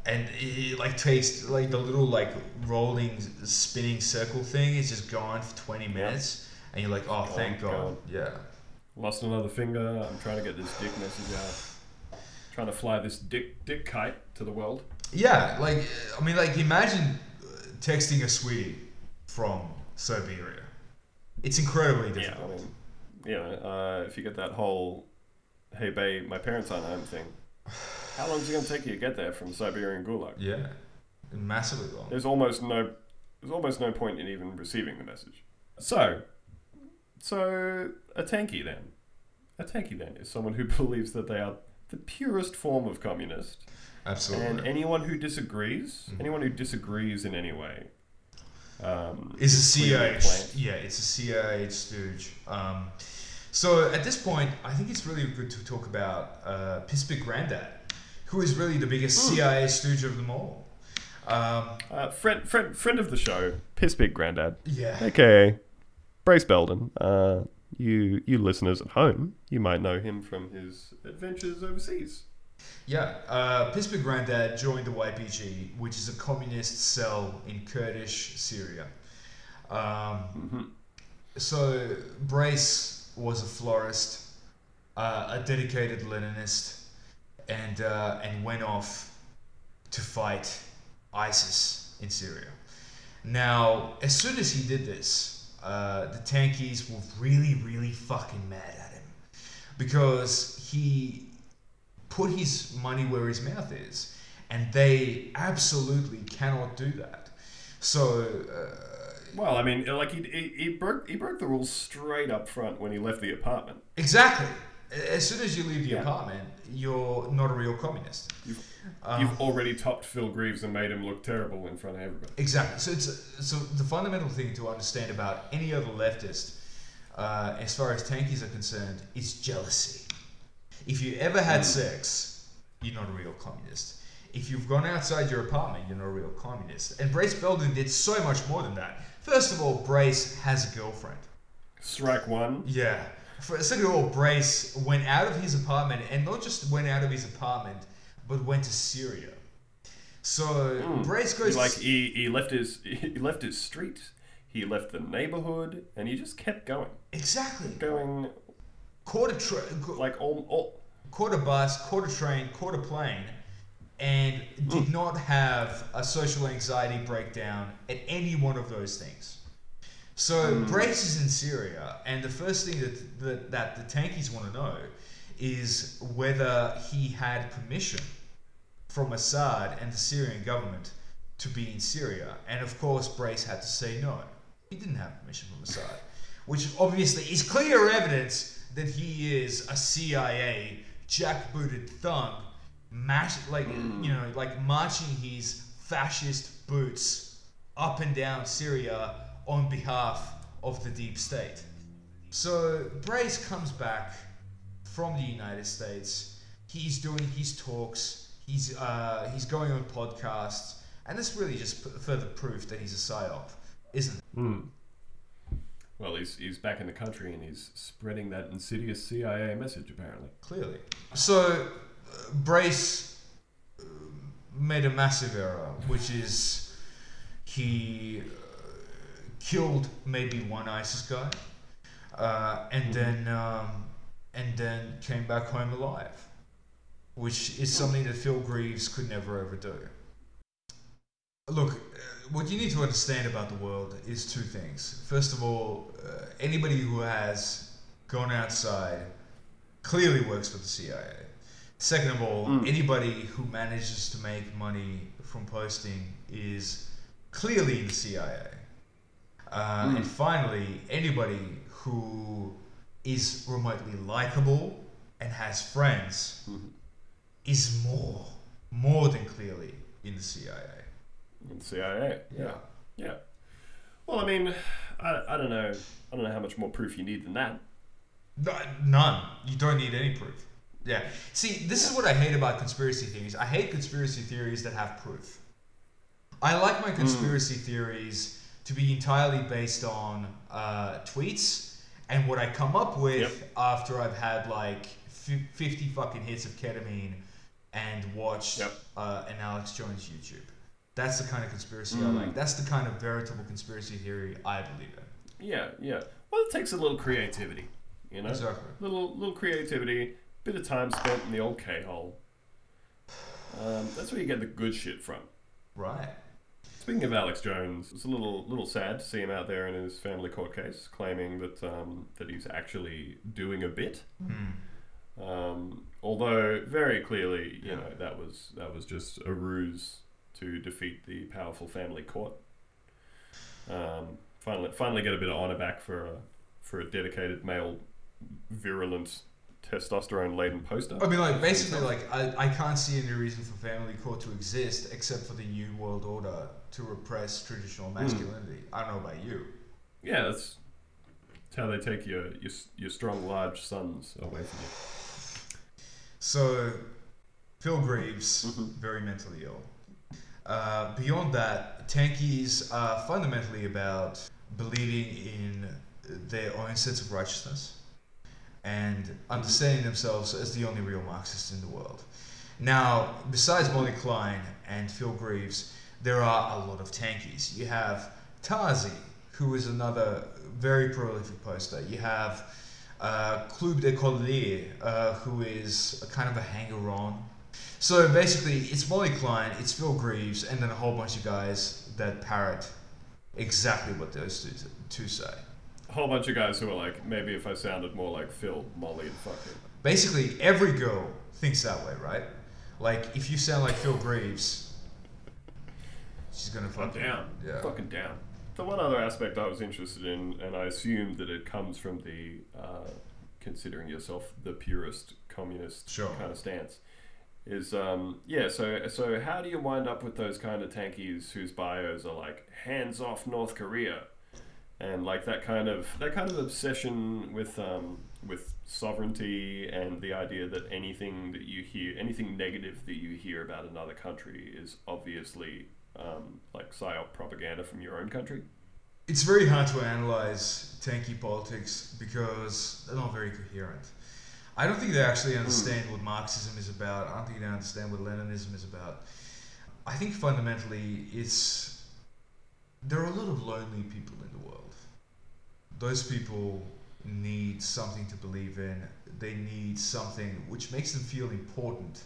and it, like takes like the little like rolling spinning circle thing is just gone for twenty minutes, and you're like, oh, thank God, God. yeah. Lost another finger. I'm trying to get this dick message out. Trying to fly this dick dick kite to the world. Yeah, like I mean, like imagine uh, texting a sweetie from Siberia. It's incredibly Yeah, difficult. I mean, you know, uh, if you get that whole "Hey, babe, my parents aren't home" thing, how long is it going to take you to get there from Siberian Gulag? Yeah, massively long. There's almost no, there's almost no point in even receiving the message. So, so a tanky then, a tanky then is someone who believes that they are the purest form of communist. Absolutely. And anyone who disagrees, anyone who disagrees in any way, um, is a CIA. Yeah, it's a CIA stooge. Um, so at this point, I think it's really good to talk about uh, PissPigGrandad, who is really the biggest CIA stooge of them all. Um, Uh, friend, friend, friend of the show, PissPigGrandad. Yeah. AKA Brace Belden. Uh, you, you listeners at home, you might know him from his adventures overseas. Yeah, uh, PissPigGrandad joined the YPG, which is a communist cell in Kurdish Syria. Um, So Brace was a florist, uh, a dedicated Leninist, and uh, and went off to fight ISIS in Syria. Now, as soon as he did this, uh, the tankies were really, really fucking mad at him because he put his money where his mouth is, and they absolutely cannot do that. So, uh, Well, I mean, like he, he, he broke he broke the rules straight up front when he left the apartment. exactly. As soon as you leave the Yeah. apartment, you're not a real communist. You've, Um, you've already topped Phil Greaves and made him look terrible in front of everybody. Exactly. So it's so the fundamental thing to understand about any other leftist, uh, as far as tankies are concerned, is jealousy. If you ever had sex, you're not a real communist. If you've gone outside your apartment, you're not a real communist. And Brace Belden did so much more than that. First of all, Brace has a girlfriend. Strike one. Yeah. For, second of all, Brace went out of his apartment, and not just went out of his apartment, but went to Syria. So hmm. Brace goes Like he, he left his he left his street, he left the neighborhood, and he just kept going, exactly going a tra- like all, all caught a bus, caught a train, caught a plane, and did hmm. not have a social anxiety breakdown at any one of those things. So hmm. Brace is in Syria, and the first thing that, that, that the tankies want to know is whether he had permission from Assad and the Syrian government to be in Syria. And of course, Brace had to say no. He didn't have permission from Assad, which obviously is clear evidence that he is a CIA jackbooted thug, mash, like you know, like marching his fascist boots up and down Syria on behalf of the deep state. So Brace comes back from the United States. He's doing his talks. He's uh, he's going on podcasts, and this really just p- further proof that he's a psyop, isn't it? well, he's he's back in the country and he's spreading that insidious CIA message apparently. Clearly. So Brace uh, made a massive error, which is he uh, killed maybe one ISIS guy, uh, and then um, and then came back home alive, which is something that Phil Greaves could never ever do. Look, uh, what you need to understand about the world is two things. First of all, uh, anybody who has gone outside clearly works for the CIA. Second of all, mm. anybody who manages to make money from posting is clearly in the CIA. Uh, mm. And finally, anybody who is remotely likable and has friends mm-hmm. is more, more than clearly in the CIA. In the CIA. Yeah. Yeah. Well, I mean, I, I don't know. I don't know how much more proof you need than that. No, none. You don't need any proof. Yeah. See, this is what I hate about conspiracy theories. I hate conspiracy theories that have proof. I like my conspiracy theories to be entirely based on uh, tweets and what I come up with Yep. after I've had like f- 50 fucking hits of ketamine and watched Yep. uh, an Alex Jones YouTube. That's the kind of conspiracy I like. That's the kind of veritable conspiracy theory I believe in. Yeah, yeah. Well, it takes a little creativity, you know. Exactly. Little little creativity, bit of time spent in the old K hole. Um, that's where you get the good shit from. Right. Speaking of Alex Jones, it's a little little sad to see him out there in his family court case, claiming that um, that he's actually doing a bit. Um, although very clearly, you know, that was that was just a ruse to defeat the powerful family court. Um, finally, finally get a bit of honor back for a for a dedicated male, virulent testosterone laden poster. I mean, like basically, like I, I can't see any reason for family court to exist except for the new world order to repress traditional masculinity. I don't know about you. Yeah, that's, that's how they take your, your your strong, large sons away from you. So, Phil Greaves, very mentally ill. Uh, beyond that, tankies are fundamentally about believing in their own sense of righteousness and understanding themselves as the only real Marxists in the world. Now, besides Molly Klein and Phil Greaves, there are a lot of tankies. You have Tazi, who is another very prolific poster. You have uh, Club de Collier, uh, who is a kind of a hanger-on. So basically, it's Molly Klein, it's Phil Greaves, and then a whole bunch of guys that parrot exactly what those two, two say. Whole bunch of guys who are like, maybe if I sounded more like Phil, Molly, and fucking. Basically, every girl thinks that way, right? Like, if you sound like Phil Greaves, she's gonna I'm down. Yeah. Fucking down. The one other aspect I was interested in, and I assume that it comes from the uh, considering yourself the purest communist Sure. kind of stance, is um, yeah. So so how do you wind up with those kind of tankies whose bios are like hands off North Korea, and like that kind of that kind of obsession with um, with sovereignty and the idea that anything that you hear, anything negative that you hear about another country is obviously um, like psyop propaganda from your own country. It's very hard to analyze tanky politics because they're not very coherent. I don't think they actually understand what Marxism is about. I don't think they understand what Leninism is about. I think fundamentally it's there are a lot of lonely people in the world. Those people need something to believe in. They need something which makes them feel important.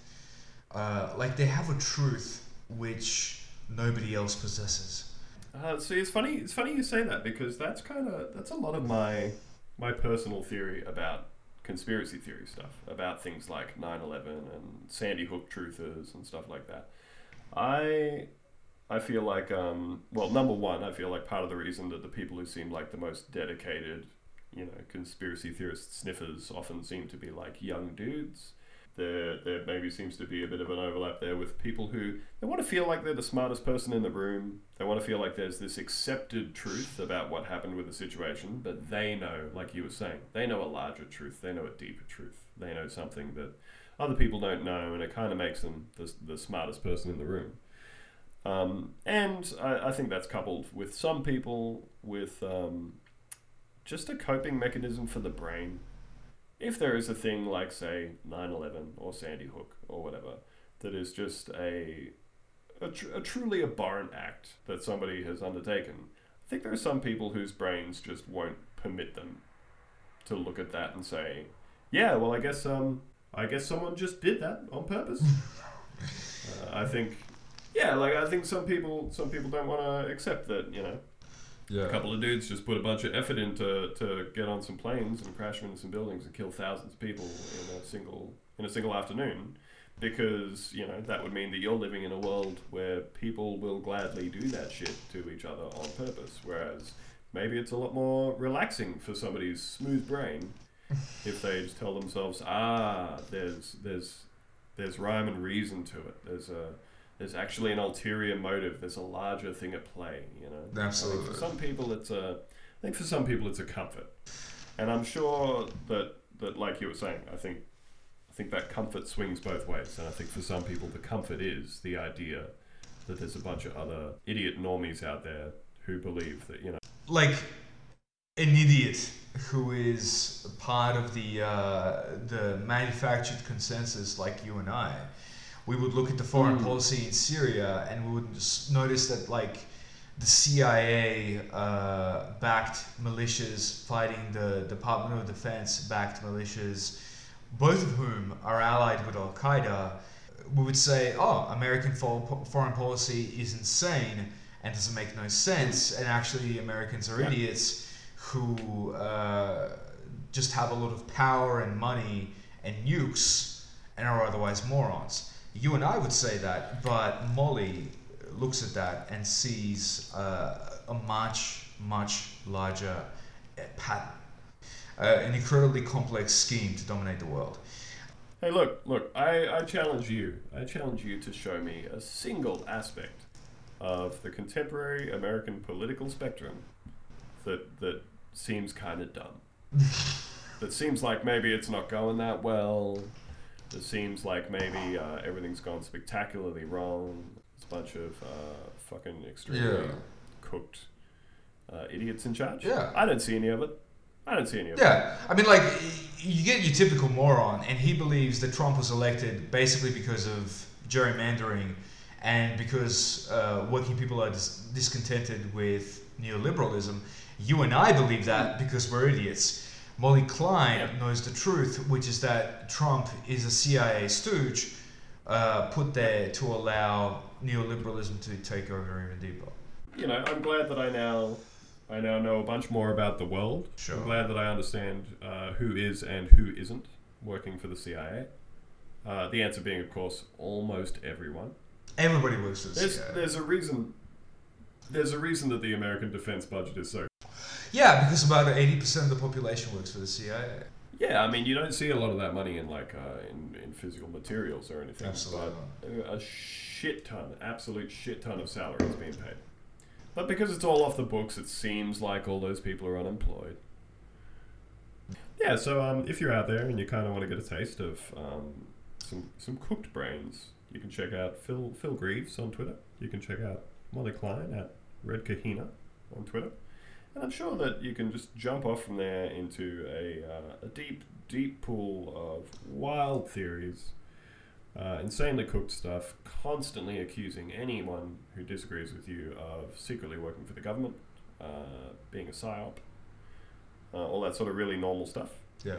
Uh, like they have a truth which nobody else possesses. Uh, see, it's funny. It's funny you say that because that's kind of that's a lot of my my personal theory about conspiracy theory stuff about things like 9/11 and Sandy Hook truthers and stuff like that. I I feel like um, well, number one, I feel like part of the reason that the people who seem like the most dedicated, you know, conspiracy theorist sniffers often seem to be like young dudes. There, there maybe seems to be a bit of an overlap there with people who they want to feel like they're the smartest person in the room. They want to feel like there's this accepted truth about what happened with the situation, but they know, like you were saying, they know a larger truth. They know a deeper truth. They know something that other people don't know, and it kind of makes them the, the smartest person in the room. Um, and I, I think that's coupled with some people with um, just a coping mechanism for the brain. If there is a thing like, say, 9 11 or Sandy Hook or whatever, that is just a, a, tr- a truly abhorrent act that somebody has undertaken, I think there are some people whose brains just won't permit them to look at that and say, yeah, well, I guess, um, I guess someone just did that on purpose. uh, I think yeah, like I think some people some people don't want to accept that you know Yeah. a couple of dudes just put a bunch of effort into to get on some planes and crash into some buildings and kill thousands of people in a single in a single afternoon because you know that would mean that you're living in a world where people will gladly do that shit to each other on purpose whereas maybe it's a lot more relaxing for somebody's smooth brain if they just tell themselves ah there's there's there's rhyme and reason to it there's a there's actually an ulterior motive. There's a larger thing at play, you know. I think Absolutely. for some people, it's a. I think for some people, it's a comfort, and I'm sure that that like you were saying, I think, I think that comfort swings both ways, and I think for some people, the comfort is the idea that there's a bunch of other idiot normies out there who believe that you know. like an idiot who is part of the uh, the manufactured consensus like you and I, we would look at the foreign policy in Syria and we would notice that like the CIA uh, backed militias fighting the Department of Defense backed militias, both of whom are allied with Al Qaeda. We would say, oh, American fo- foreign policy is insane and doesn't make no sense, and actually Americans are Yeah. idiots who uh, just have a lot of power and money and nukes and are otherwise morons. You and I would say that, but Molly looks at that and sees uh, a much, much larger uh, pattern. uh, an incredibly complex scheme to dominate the world. Hey, look, look, I, I challenge you. I challenge you to show me a single aspect of the contemporary American political spectrum that that seems kind of dumb. that seems like maybe it's not going that well. That seems like maybe uh, everything's gone spectacularly wrong. It's a bunch of uh, fucking extremely Yeah. cooked uh, idiots in charge. Yeah. I don't see any of it. I don't see any of it. Yeah, I mean, like, you get your typical moron, and he believes that Trump was elected basically because of gerrymandering and because uh, working people are dis- discontented with neoliberalism. You and I believe that because we're idiots. Molly Klein knows the truth, which is that Trump is a CIA stooge uh, put there to allow neoliberalism to take over even deeper. you know, I'm glad that I now I now know a bunch more about the world. Sure. I'm glad that I understand uh, who is and who isn't working for the CIA. Uh, the answer being, of course, almost everyone. Everybody works for the There's CIA. there's a reason. There's a reason that the American defense budget is so. Yeah, because about 80% of the population works for the CIA. Yeah, I mean, you don't see a lot of that money in like uh, in, in physical materials or anything. Absolutely. But a shit ton, absolute shit ton of salary is being paid. But because it's all off the books, it seems like all those people are unemployed. Yeah, so um, if you're out there and you kind of want to get a taste of um, some some cooked brains, you can check out Phil Phil Greaves on Twitter. You can check out Molly Klein at Red Kahina on Twitter. And I'm sure that you can just jump off from there into a, uh, a deep, deep pool of wild theories, uh, insanely cooked stuff, constantly accusing anyone who disagrees with you of secretly working for the government, uh, being a psyop, uh, all that sort of really normal stuff Yeah,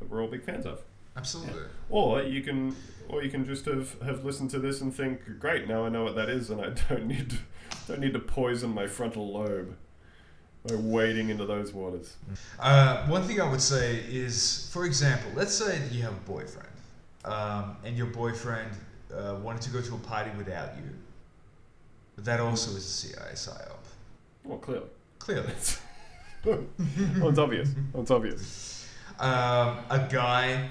that we're all big fans of. absolutely. Or you can, or you can just have, have listened to this and think, great, now I know what that is, and I don't need to, don't need to poison my frontal lobe wading into those waters. Uh, one thing I would say is, for example, let's say that you have a boyfriend, um, and your boyfriend uh, wanted to go to a party without you. That also is a CIA psyop. Well, clearly. Clearly. oh, it's obvious. Oh, it's obvious. um, a guy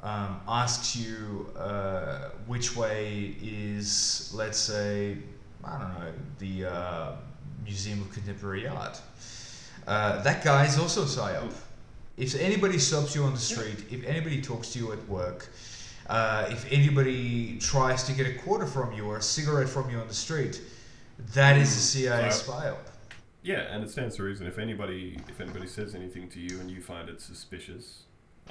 um, asks you uh, which way is, let's say, I don't know, the uh, Museum of Contemporary Art. Uh, that guy is also a psyop. If anybody stops you on the street, if anybody talks to you at work, uh, if anybody tries to get a quarter from you or a cigarette from you on the street, that is a CIA Psyop. psyop. Yeah, and it stands to reason if anybody if anybody says anything to you and you find it suspicious,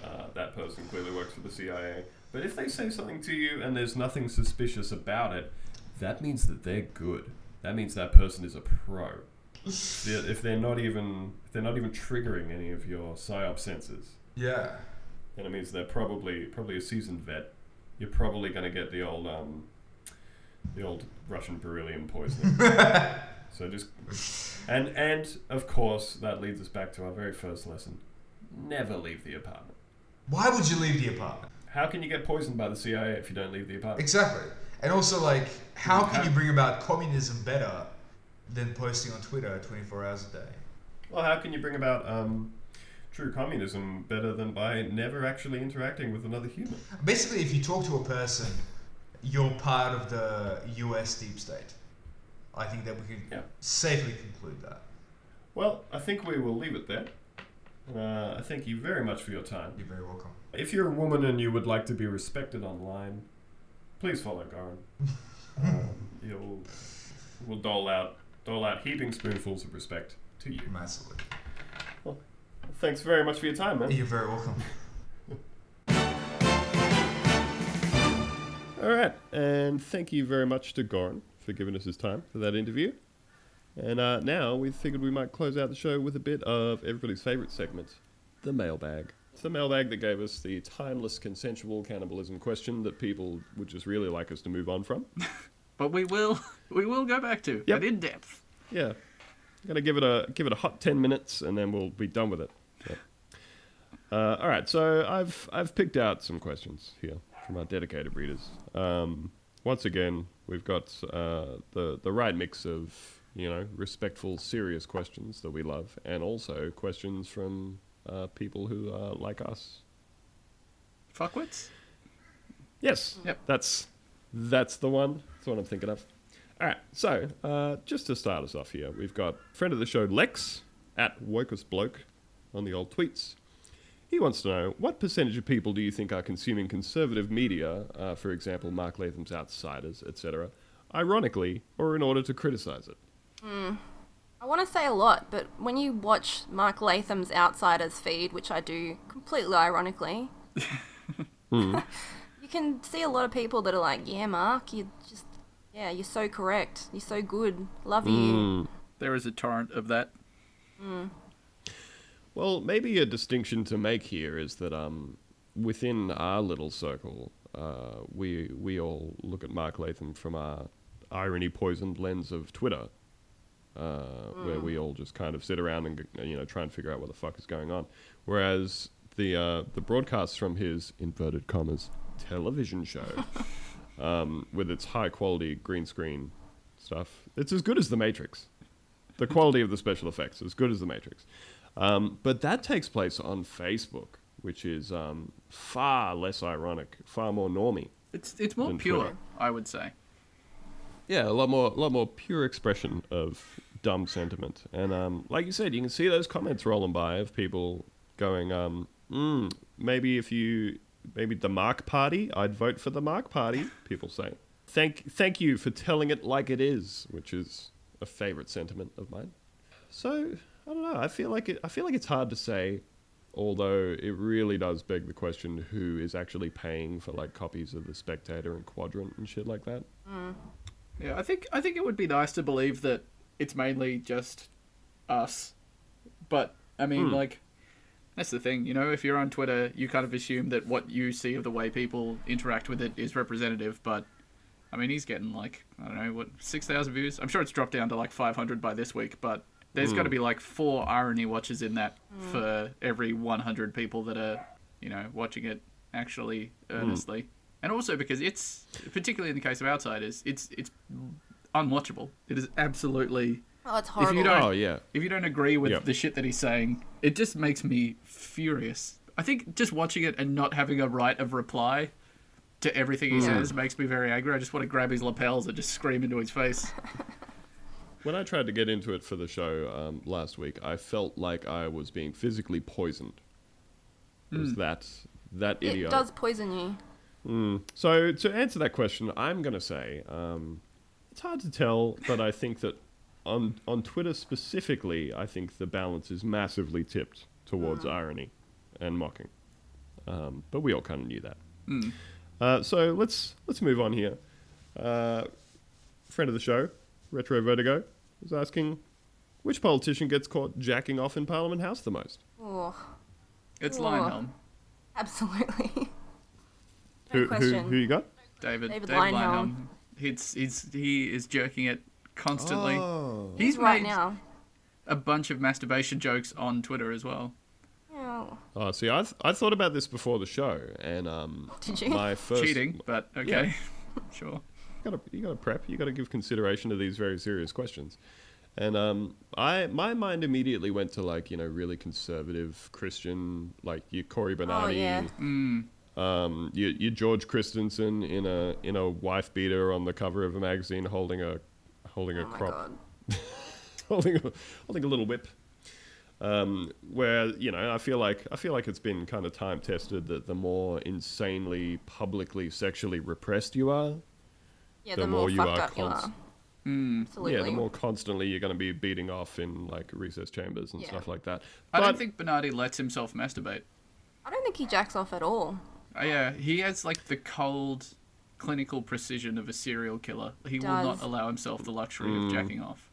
uh, that person clearly works for the CIA. But if they say something to you and there's nothing suspicious about it, that means that they're good. That means that person is a pro. If they're, if they're not even if they're not even triggering any of your psyop senses, Yeah. then it means they're probably probably a seasoned vet. You're probably going to get the old um, the old Russian beryllium poisoning. so just and and of course that leads us back to our very first lesson: never leave the apartment. Why would you leave the apartment? How can you get poisoned by the CIA if you don't leave the apartment? Exactly. And also, like, how can you bring about communism better than posting on Twitter 24 hours a day? Well, how can you bring about um, true communism better than by never actually interacting with another human? Basically, if you talk to a person, you're part of the US deep state. I think that we can Yeah. safely conclude that. Well, I think we will leave it there. Uh, I thank you very much for your time. You're very welcome. If you're a woman and you would like to be respected online, please follow Garin. um, he'll will dole out dole out heaping spoonfuls of respect to you. Massively. Well, thanks very much for your time, man. You're very welcome. All right, and thank you very much to Goran for giving us his time for that interview. And uh, now we figured we might close out the show with a bit of everybody's favorite segment, the mailbag. It's the mailbag that gave us the timeless consensual cannibalism question that people would just really like us to move on from. But we will, we will go back to Yep. in depth. Yeah, gonna give it a give it a hot ten minutes, and then we'll be done with it. Yeah. Uh, all right, so I've I've picked out some questions here from our dedicated readers. Um, once again, we've got uh, the the right mix of you know respectful, serious questions that we love, and also questions from uh, people who are like us. Fuckwits? Yes. Yep. That's that's the one. That's what I'm thinking of. All right. So uh, just to start us off here, we've got friend of the show Lex at Wokest Bloke on the old tweets. He wants to know what percentage of people do you think are consuming conservative media, uh, for example, Mark Latham's Outsiders, etc., ironically or in order to criticize it? I want to say a lot, but when you watch Mark Latham's Outsiders feed, which I do completely ironically, you can see a lot of people that are like, "Yeah, Mark, you just, yeah, you're so correct. You're so good. Love you." There is a torrent of that. Well, maybe a distinction to make here is that um, within our little circle, uh, we we all look at Mark Latham from our irony poisoned lens of Twitter, uh, where we all just kind of sit around and you know try and figure out what the fuck is going on. Whereas the uh, the broadcasts from his inverted commas television show, um, with its high quality green screen stuff, it's as good as The Matrix. The quality of the special effects is as good as The Matrix. Um, but that takes place on Facebook, which is um, far less ironic, far more normy. It's it's more pure, Twitter. I would say. Yeah, a lot more, a lot more pure expression of dumb sentiment. And um, like you said, you can see those comments rolling by of people going, um, mm, maybe if you, maybe the Mark Party, I'd vote for the Mark Party. People say, thank, thank you for telling it like it is, which is a favorite sentiment of mine. So I don't know. I feel like it. I feel like it's hard to say, although it really does beg the question: who is actually paying for like copies of the Spectator and Quadrant and shit like that? Yeah, I think I think it would be nice to believe that it's mainly just us. But I mean, Hmm. like that's the thing, you know, if you're on Twitter, you kind of assume that what you see of the way people interact with it is representative, but I mean, he's getting like, I don't know, what 6,000 views. I'm sure it's dropped down to like 500 by this week, but there's got to hmm. be like four irony watches in that hmm. for every 100 people that are, you know, watching it actually hmm. earnestly. And also because it's particularly in the case of outsiders, it's it's unwatchable. It is absolutely Oh, it's if horrible. you don't Oh yeah. if you don't agree with Yep. the shit that he's saying, it just makes me furious. I think just watching it and not having a right of reply to everything he says makes me very angry. I just want to grab his lapels and just scream into his face. When I tried to get into it for the show um, last week, I felt like I was being physically poisoned. It was that that idiot? it does poison you. So to answer that question, I'm going to say um, it's hard to tell, but I think that on on Twitter specifically, I think the balance is massively tipped towards irony and mocking. Um, but we all kind of knew that. Uh, so let's let's move on here. Uh, friend of the show, Retro Vertigo, is asking which politician gets caught jacking off in Parliament House the most. Oh, It's Whoa. Leyonhjelm. absolutely. Who, who, who you got? David, David David Leyonhjelm. Leyonhjelm. He's, he's, he is jerking it constantly. Oh. He's right made now. a bunch of masturbation jokes on Twitter as well. Oh, Oh, see, I th- I thought about this before the show, and um, Did you? my first Cheating, but okay. sure. You gotta you gotta prep. You gotta give consideration to these very serious questions. And um, I my mind immediately went to like you know really conservative Christian like your Cory Bernardi, Oh, yeah. Um, your, your George Christensen in a in a wife beater on the cover of a magazine holding a holding a oh my crop god. holding a, holding a little whip. Um, where you know, I feel like I feel like it's been kind of time tested that the more insanely publicly sexually repressed you are, Yeah, the the, more more, you are up you are. Mm. Absolutely. yeah, the more constantly you're going to be beating off in like recess chambers and Yeah. stuff like that. I don't think Bernardi lets himself masturbate. I don't think he jacks off at all. Oh, yeah, he has like the cold, clinical precision of a serial killer. He will not allow himself the luxury Mm. of jacking off.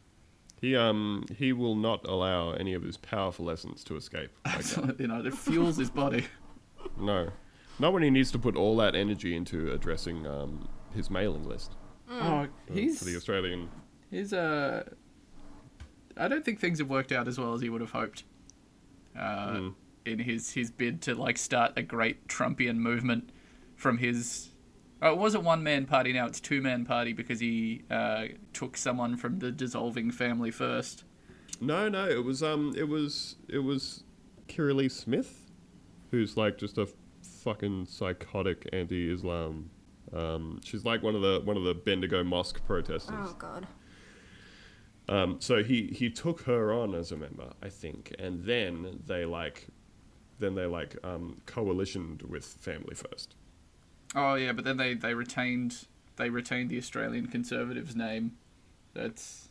he um he will not allow any of his powerful essence to escape. Like that. you know, it fuels his body. No, not when he needs to put all that energy into addressing um his mailing list Oh, for, he's for the Australian. He's uh I don't think things have worked out as well as he would have hoped. Uh, Mm. In his his bid to like start a great Trumpian movement from his Oh, it was a one man party now it's two man party because he uh, took someone from the dissolving family first. No, no, it was um it was it was Kirralie Smith, who's like just a fucking psychotic anti-Islam. Um, she's like one of the one of the Bendigo mosque protesters. Oh god. Um, so he he took her on as a member, I think, and then they like, then they like um, coalitioned with Family First. Oh yeah, but then they, they retained they retained the Australian Conservatives name. That's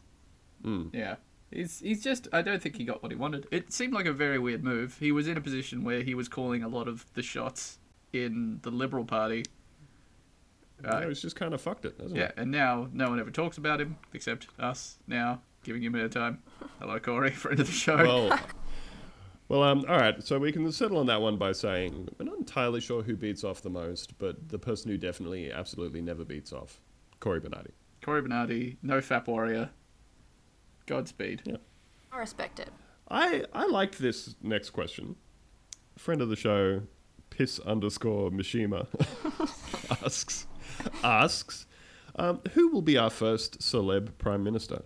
Mm. yeah. He's he's just I don't think he got what he wanted. It seemed like a very weird move. He was in a position where he was calling a lot of the shots in the Liberal Party. Uh, yeah, it's just kind of fucked it, hasn't yeah, it? Yeah, and now no one ever talks about him except us now giving him airtime. Hello, Cory, friend of the show. Well, well, um, all right. So we can settle on that one by saying we're not entirely sure who beats off the most, but the person who definitely, absolutely never beats off, Cory Bernardi. Cory Bernardi, no Fap Warrior. Godspeed. Yeah. I respect it. I I liked this next question. Friend of the show, piss underscore Mishima asks asks, um, who will be our first celeb prime minister?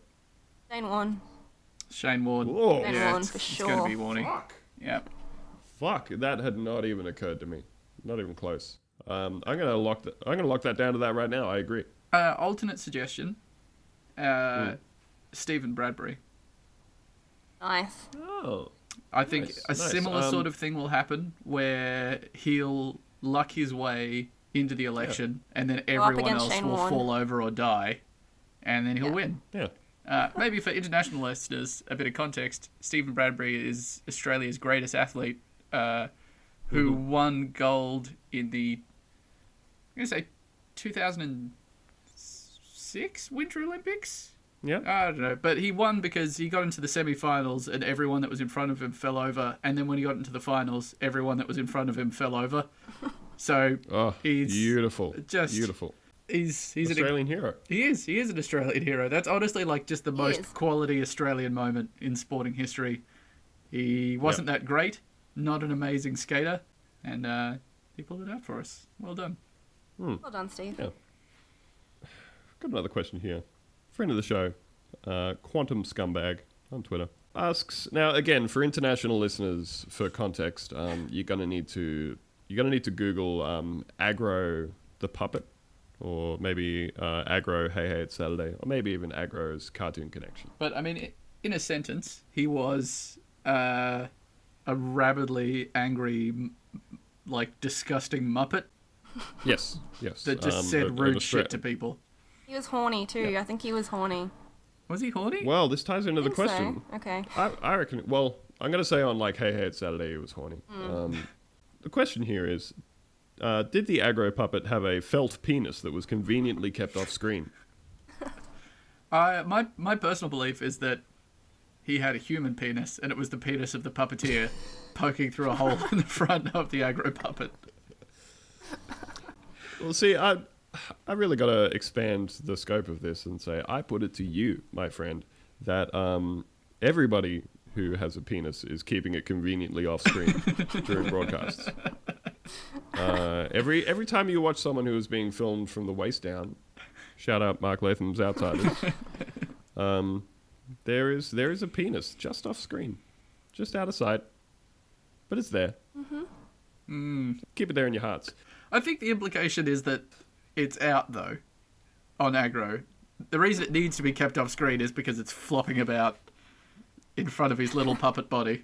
Shane Warne. Shane Warne. Whoa. Shane yeah, Warne it's, for it's going to be Warney. Yep. Fuck, that had not even occurred to me. Not even close. Um, I'm gonna lock that. I'm gonna lock that down to that right now. I agree. Uh, alternate suggestion. Uh, Hmm. Steven Bradbury. Nice. Oh, I think Nice, a nice. similar Um, sort of thing will happen where he'll luck his way into the election, and then everyone else Shane will Warne. fall over or die, and then he'll Yeah. win. yeah. Uh, maybe for international listeners, a bit of context: Steven Bradbury is Australia's greatest athlete, uh, who Mm-hmm. won gold in the I'm gonna say 2006 Winter Olympics. Yeah. I don't know, but he won because he got into the semi-finals and everyone that was in front of him fell over, and then when he got into the finals, everyone that was in front of him fell over. So Oh, He's beautiful. just- beautiful. He's he's an Australian hero. he is. He is an Australian hero. That's honestly like just the most is. quality Australian moment in sporting history. He wasn't that great, not an amazing skater, and uh, he pulled it out for us. Well done. Well done, Steve. Yeah. Got another question here. Friend of the show, uh, Quantum Scumbag on Twitter asks. Now, again, for international listeners, for context, um, you're gonna need to you're gonna need to Google um, Agro the puppet, or maybe uh, Agro Hey Hey It's Saturday, or maybe even Agro's Cartoon Connection. But I mean, in a sentence, he was uh, a rabidly angry, like disgusting muppet Yes, yes. that just um, said an- an rude Austra- shit to people. He was horny too. I think he was horny. Was he horny? Well, this ties into the Think so. question. Okay. I, I reckon. Well, I'm going to say on like Hey Hey It's Saturday, it was horny. Um, the question here is, uh, did the Agro puppet have a felt penis that was conveniently kept off screen? I my my personal belief is that he had a human penis, and it was the penis of the puppeteer poking through a hole in the front of the Agro puppet. Well, see, I, I really got to expand the scope of this and say, I put it to you, my friend, that um, everybody who has a penis is keeping it conveniently off screen during broadcasts. Uh, every every time you watch someone who is being filmed from the waist down, shout out Mark Latham's Outsiders. um, there is there is a penis just off screen, just out of sight, but it's there. Mm-hmm. Keep it there in your hearts. I think the implication is that it's out though on Agro. The reason it needs to be kept off screen is because it's flopping about in front of his little puppet body.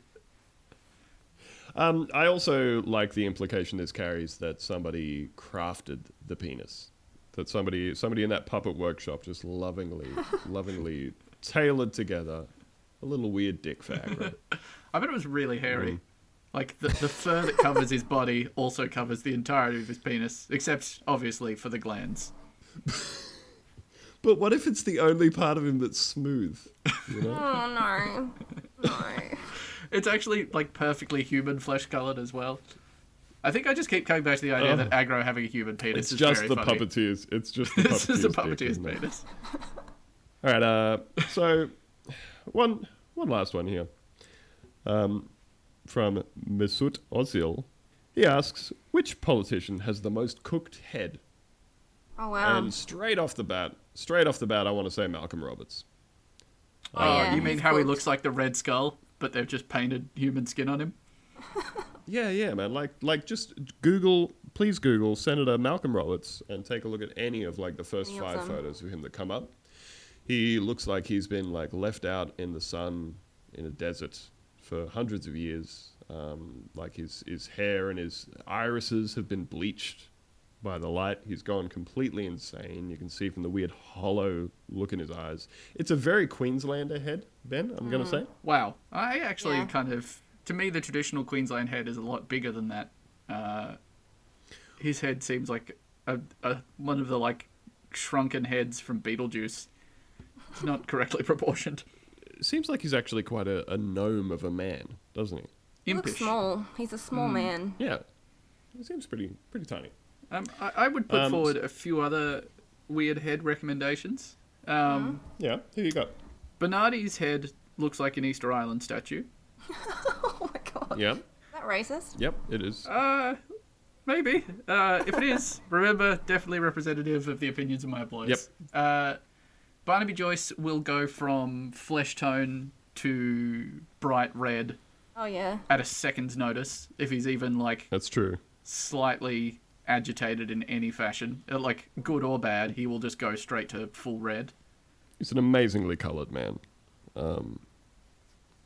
Um, I also like the implication this carries that somebody crafted the penis, that somebody somebody in that puppet workshop just lovingly, lovingly tailored together a little weird dick for Agro. I bet it was really hairy. Mm. Like the, the fur that covers his body also covers the entirety of his penis, except obviously for the glands. but what if it's the only part of him that's smooth? You know? Oh no. No. It's actually like perfectly human flesh colored as well. I think I just keep coming back to the idea that Agro having a human penis it's is just very the funny. puppeteers. It's just the This is the puppeteer's dick, puppeteer's isn't it? penis. All right. Uh, so one one last one here. Um, from Mesut Ozil, he asks, which politician has the most cooked head? Oh wow. And straight off the bat, straight off the bat, I want to say Malcolm Roberts. Oh, yeah, you mean how he looks like the Red Skull, but they've just painted human skin on him? Yeah, yeah, man. Like, like just Google, please Google Senator Malcolm Roberts and take a look at any of like the first Any five them. photos of him that come up. He looks like he's been like left out in the sun in a desert for hundreds of years. Um, like his his hair and his irises have been bleached by the light. He's gone completely insane. You can see from the weird hollow look in his eyes. It's a very Queenslander head, Ben. I'm gonna say. Wow. I actually Yeah. kind of, to me, the traditional Queensland head is a lot bigger than that. Uh, his head seems like a, a one of the like shrunken heads from Beetlejuice. It's not correctly proportioned. It seems like he's actually quite a, a gnome of a man, doesn't he? He looks small. He's a small man. Yeah, he seems pretty pretty tiny. Um, I, I would put Um, forward a few other weird head recommendations. Um, Yeah, who you got? Bernardi's head looks like an Easter Island statue. Oh my god. Yeah, Is that racist? yep, it is. Uh, maybe. Uh, if it is, remember, definitely representative of the opinions of my employees. Yep. Uh, Barnaby Joyce will go from flesh tone to bright red Oh yeah. at a second's notice if he's even like That's true. slightly agitated in any fashion, uh, like good or bad. He will just go straight to full red. He's an amazingly coloured man. Um,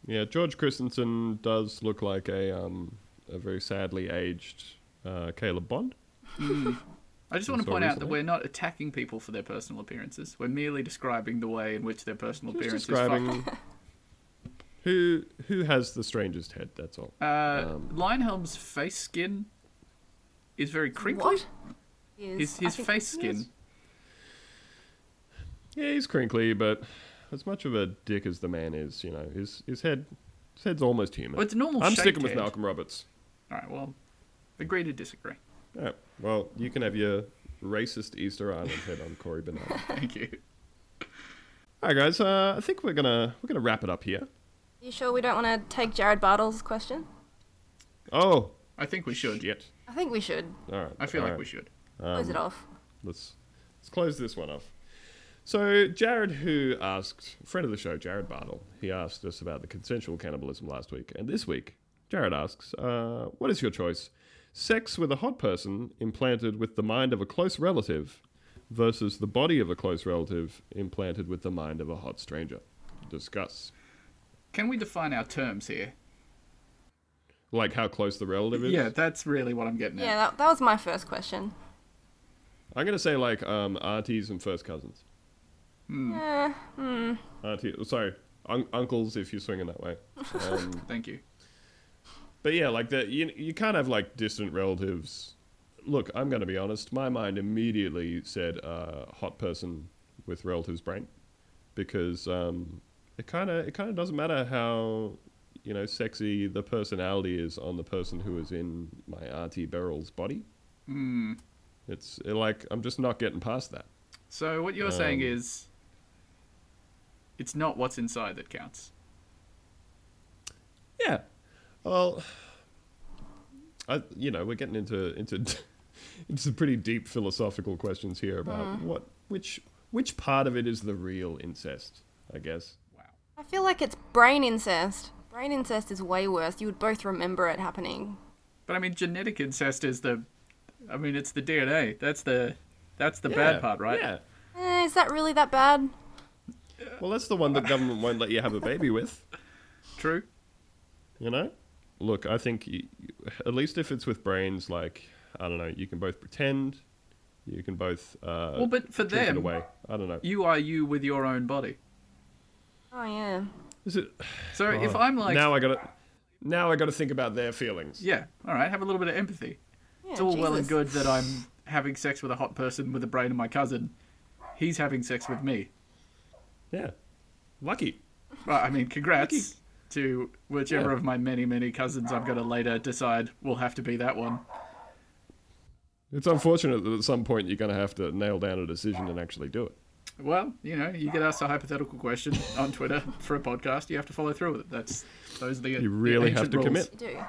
yeah, George Christensen does look like a um, a very sadly aged uh, Caleb Bond. I just want to point out that we're not attacking people for their personal appearances. We're merely describing the way in which their personal Just appearance is describing who who has the strangest head. That's all. Uh, Um, Leyonhjelm's face skin is very crinkly. What? He His his face skin. Yeah, he's crinkly, but as much of a dick as the man is, you know, his his head his head's almost human. Well, it's a normal I'm shaped sticking with head. Malcolm Roberts. All right, well, agree to disagree. Yeah. Well, you can have your racist Easter Island head on Cory Bernard. Thank you. All right, guys. Uh, I think we're gonna we're gonna wrap it up here. You sure we don't want to take Jared Bartle's question? Oh, I think we should. shit. I think we should. All right. I feel all like right. we should. Close Um, it off. Let's let's close this one off. So Jared, who asked friend of the show, Jared Bartle, he asked us about the consensual cannibalism last week, and this week, Jared asks, uh, "What is your choice? Sex with a hot person implanted with the mind of a close relative, versus the body of a close relative implanted with the mind of a hot stranger?" Discuss. Can we define our terms here? Like how close the relative is. Yeah, that's really what I'm getting at. Yeah, that, that was my first question. I'm gonna say like um, aunties and first cousins. Eh, hmm. Auntie, sorry, un- uncles if you're swinging that way. Um, Thank you. But yeah, like the you you can't have like distant relatives. Look, I'm going to be honest. My mind immediately said uh, hot person with relatives brain, because um, it kind of it kind of doesn't matter how you know sexy the personality is on the person who is in my auntie Beryl's body. Hmm. It's uh, like I'm just not getting past that. So what you're saying Um, is, it's not what's inside that counts. Yeah. Well, I you know we're getting into into into some pretty deep philosophical questions here about what which which part of it is the real incest. I guess. Wow. I feel like it's brain incest. Brain incest is way worse. You would both remember it happening. But I mean, genetic incest is the, I mean, it's the DNA. That's the, that's the Yeah, bad part, right? Yeah. Eh, is that really that bad? Well, that's the one the government won't let you have a baby with. True. You know. Look, I think y at least if it's with brains, like I don't know, you can both pretend. You can both. Uh, Well, but for drink it them, away. I don't know. you are you with your own body. Oh yeah. Is it? So if Oh, I'm like, now I got to now I got to think about their feelings. yeah, all right, have a little bit of empathy. Yeah, it's all well and good that I'm having sex with a hot person with the brain of my cousin. He's having sex with me. Yeah. Lucky. Well, I mean, congrats to whichever Yeah. of my many, many cousins I'm going to later decide will have to be that one. It's unfortunate that at some point you're going to have to nail down a decision and actually do it. Well, you know, you get asked a hypothetical question on Twitter for a podcast, you have to follow through with it. That's those are the You the really have to rules. commit. You do.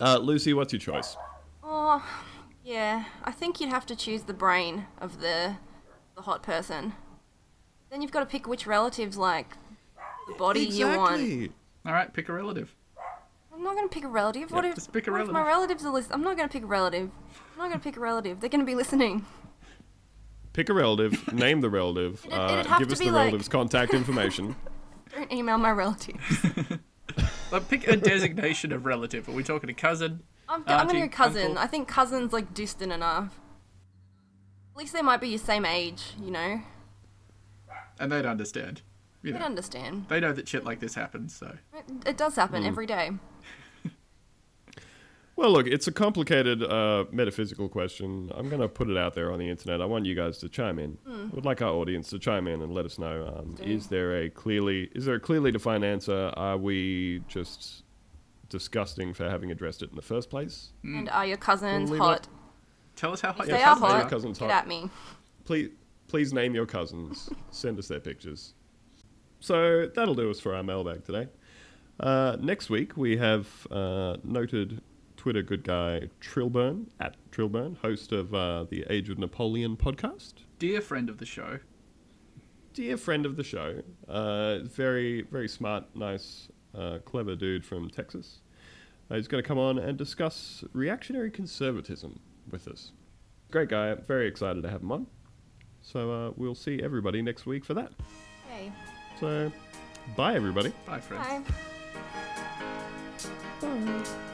Uh, Lucy, what's your choice? Oh, yeah. I think you'd have to choose the brain of the the hot person. Then you've got to pick which relatives like the body you want. All right, pick a relative. I'm not gonna pick a relative. What if, just pick a what if my relatives are listening? I'm not gonna pick a relative. I'm not gonna pick a relative. They're gonna be listening. Pick a relative, name the relative, It'd- uh, give us be the like- relative's contact information. Don't email my relatives. Like, pick a designation of relative. Are we talking a cousin? I'm, I'm gonna auntie, go cousin. uncle? I think cousin's like distant enough. At least they might be your same age, you know. And they'd understand. You They'd know, understand. they know that shit like this happens, so. It, it does happen Hmm. every day. Well, look, it's a complicated uh, metaphysical question. I'm going to put it out there on the internet. I want you guys to chime in. Hmm. I would like our audience to chime in and let us know: um, is there a clearly is there a clearly defined answer? Are we just disgusting for having addressed it in the first place? And are your cousins We'll hot? it- Tell us how hot If your they are cousins Your hot, get at me. Please, please name your cousins. Send us their pictures. So that'll do us for our mailbag today. Uh, next week we have uh, noted Twitter good guy Trilburn at Trilburn, host of uh, the Age of Napoleon podcast. Dear friend of the show. Dear friend of the show, uh, very very smart, nice, uh, clever dude from Texas. Uh, he's going to come on and discuss reactionary conservatism with us. Great guy. Very excited to have him on. So uh, we'll see everybody next week for that. Hey. So, bye everybody. Bye, friends. Bye.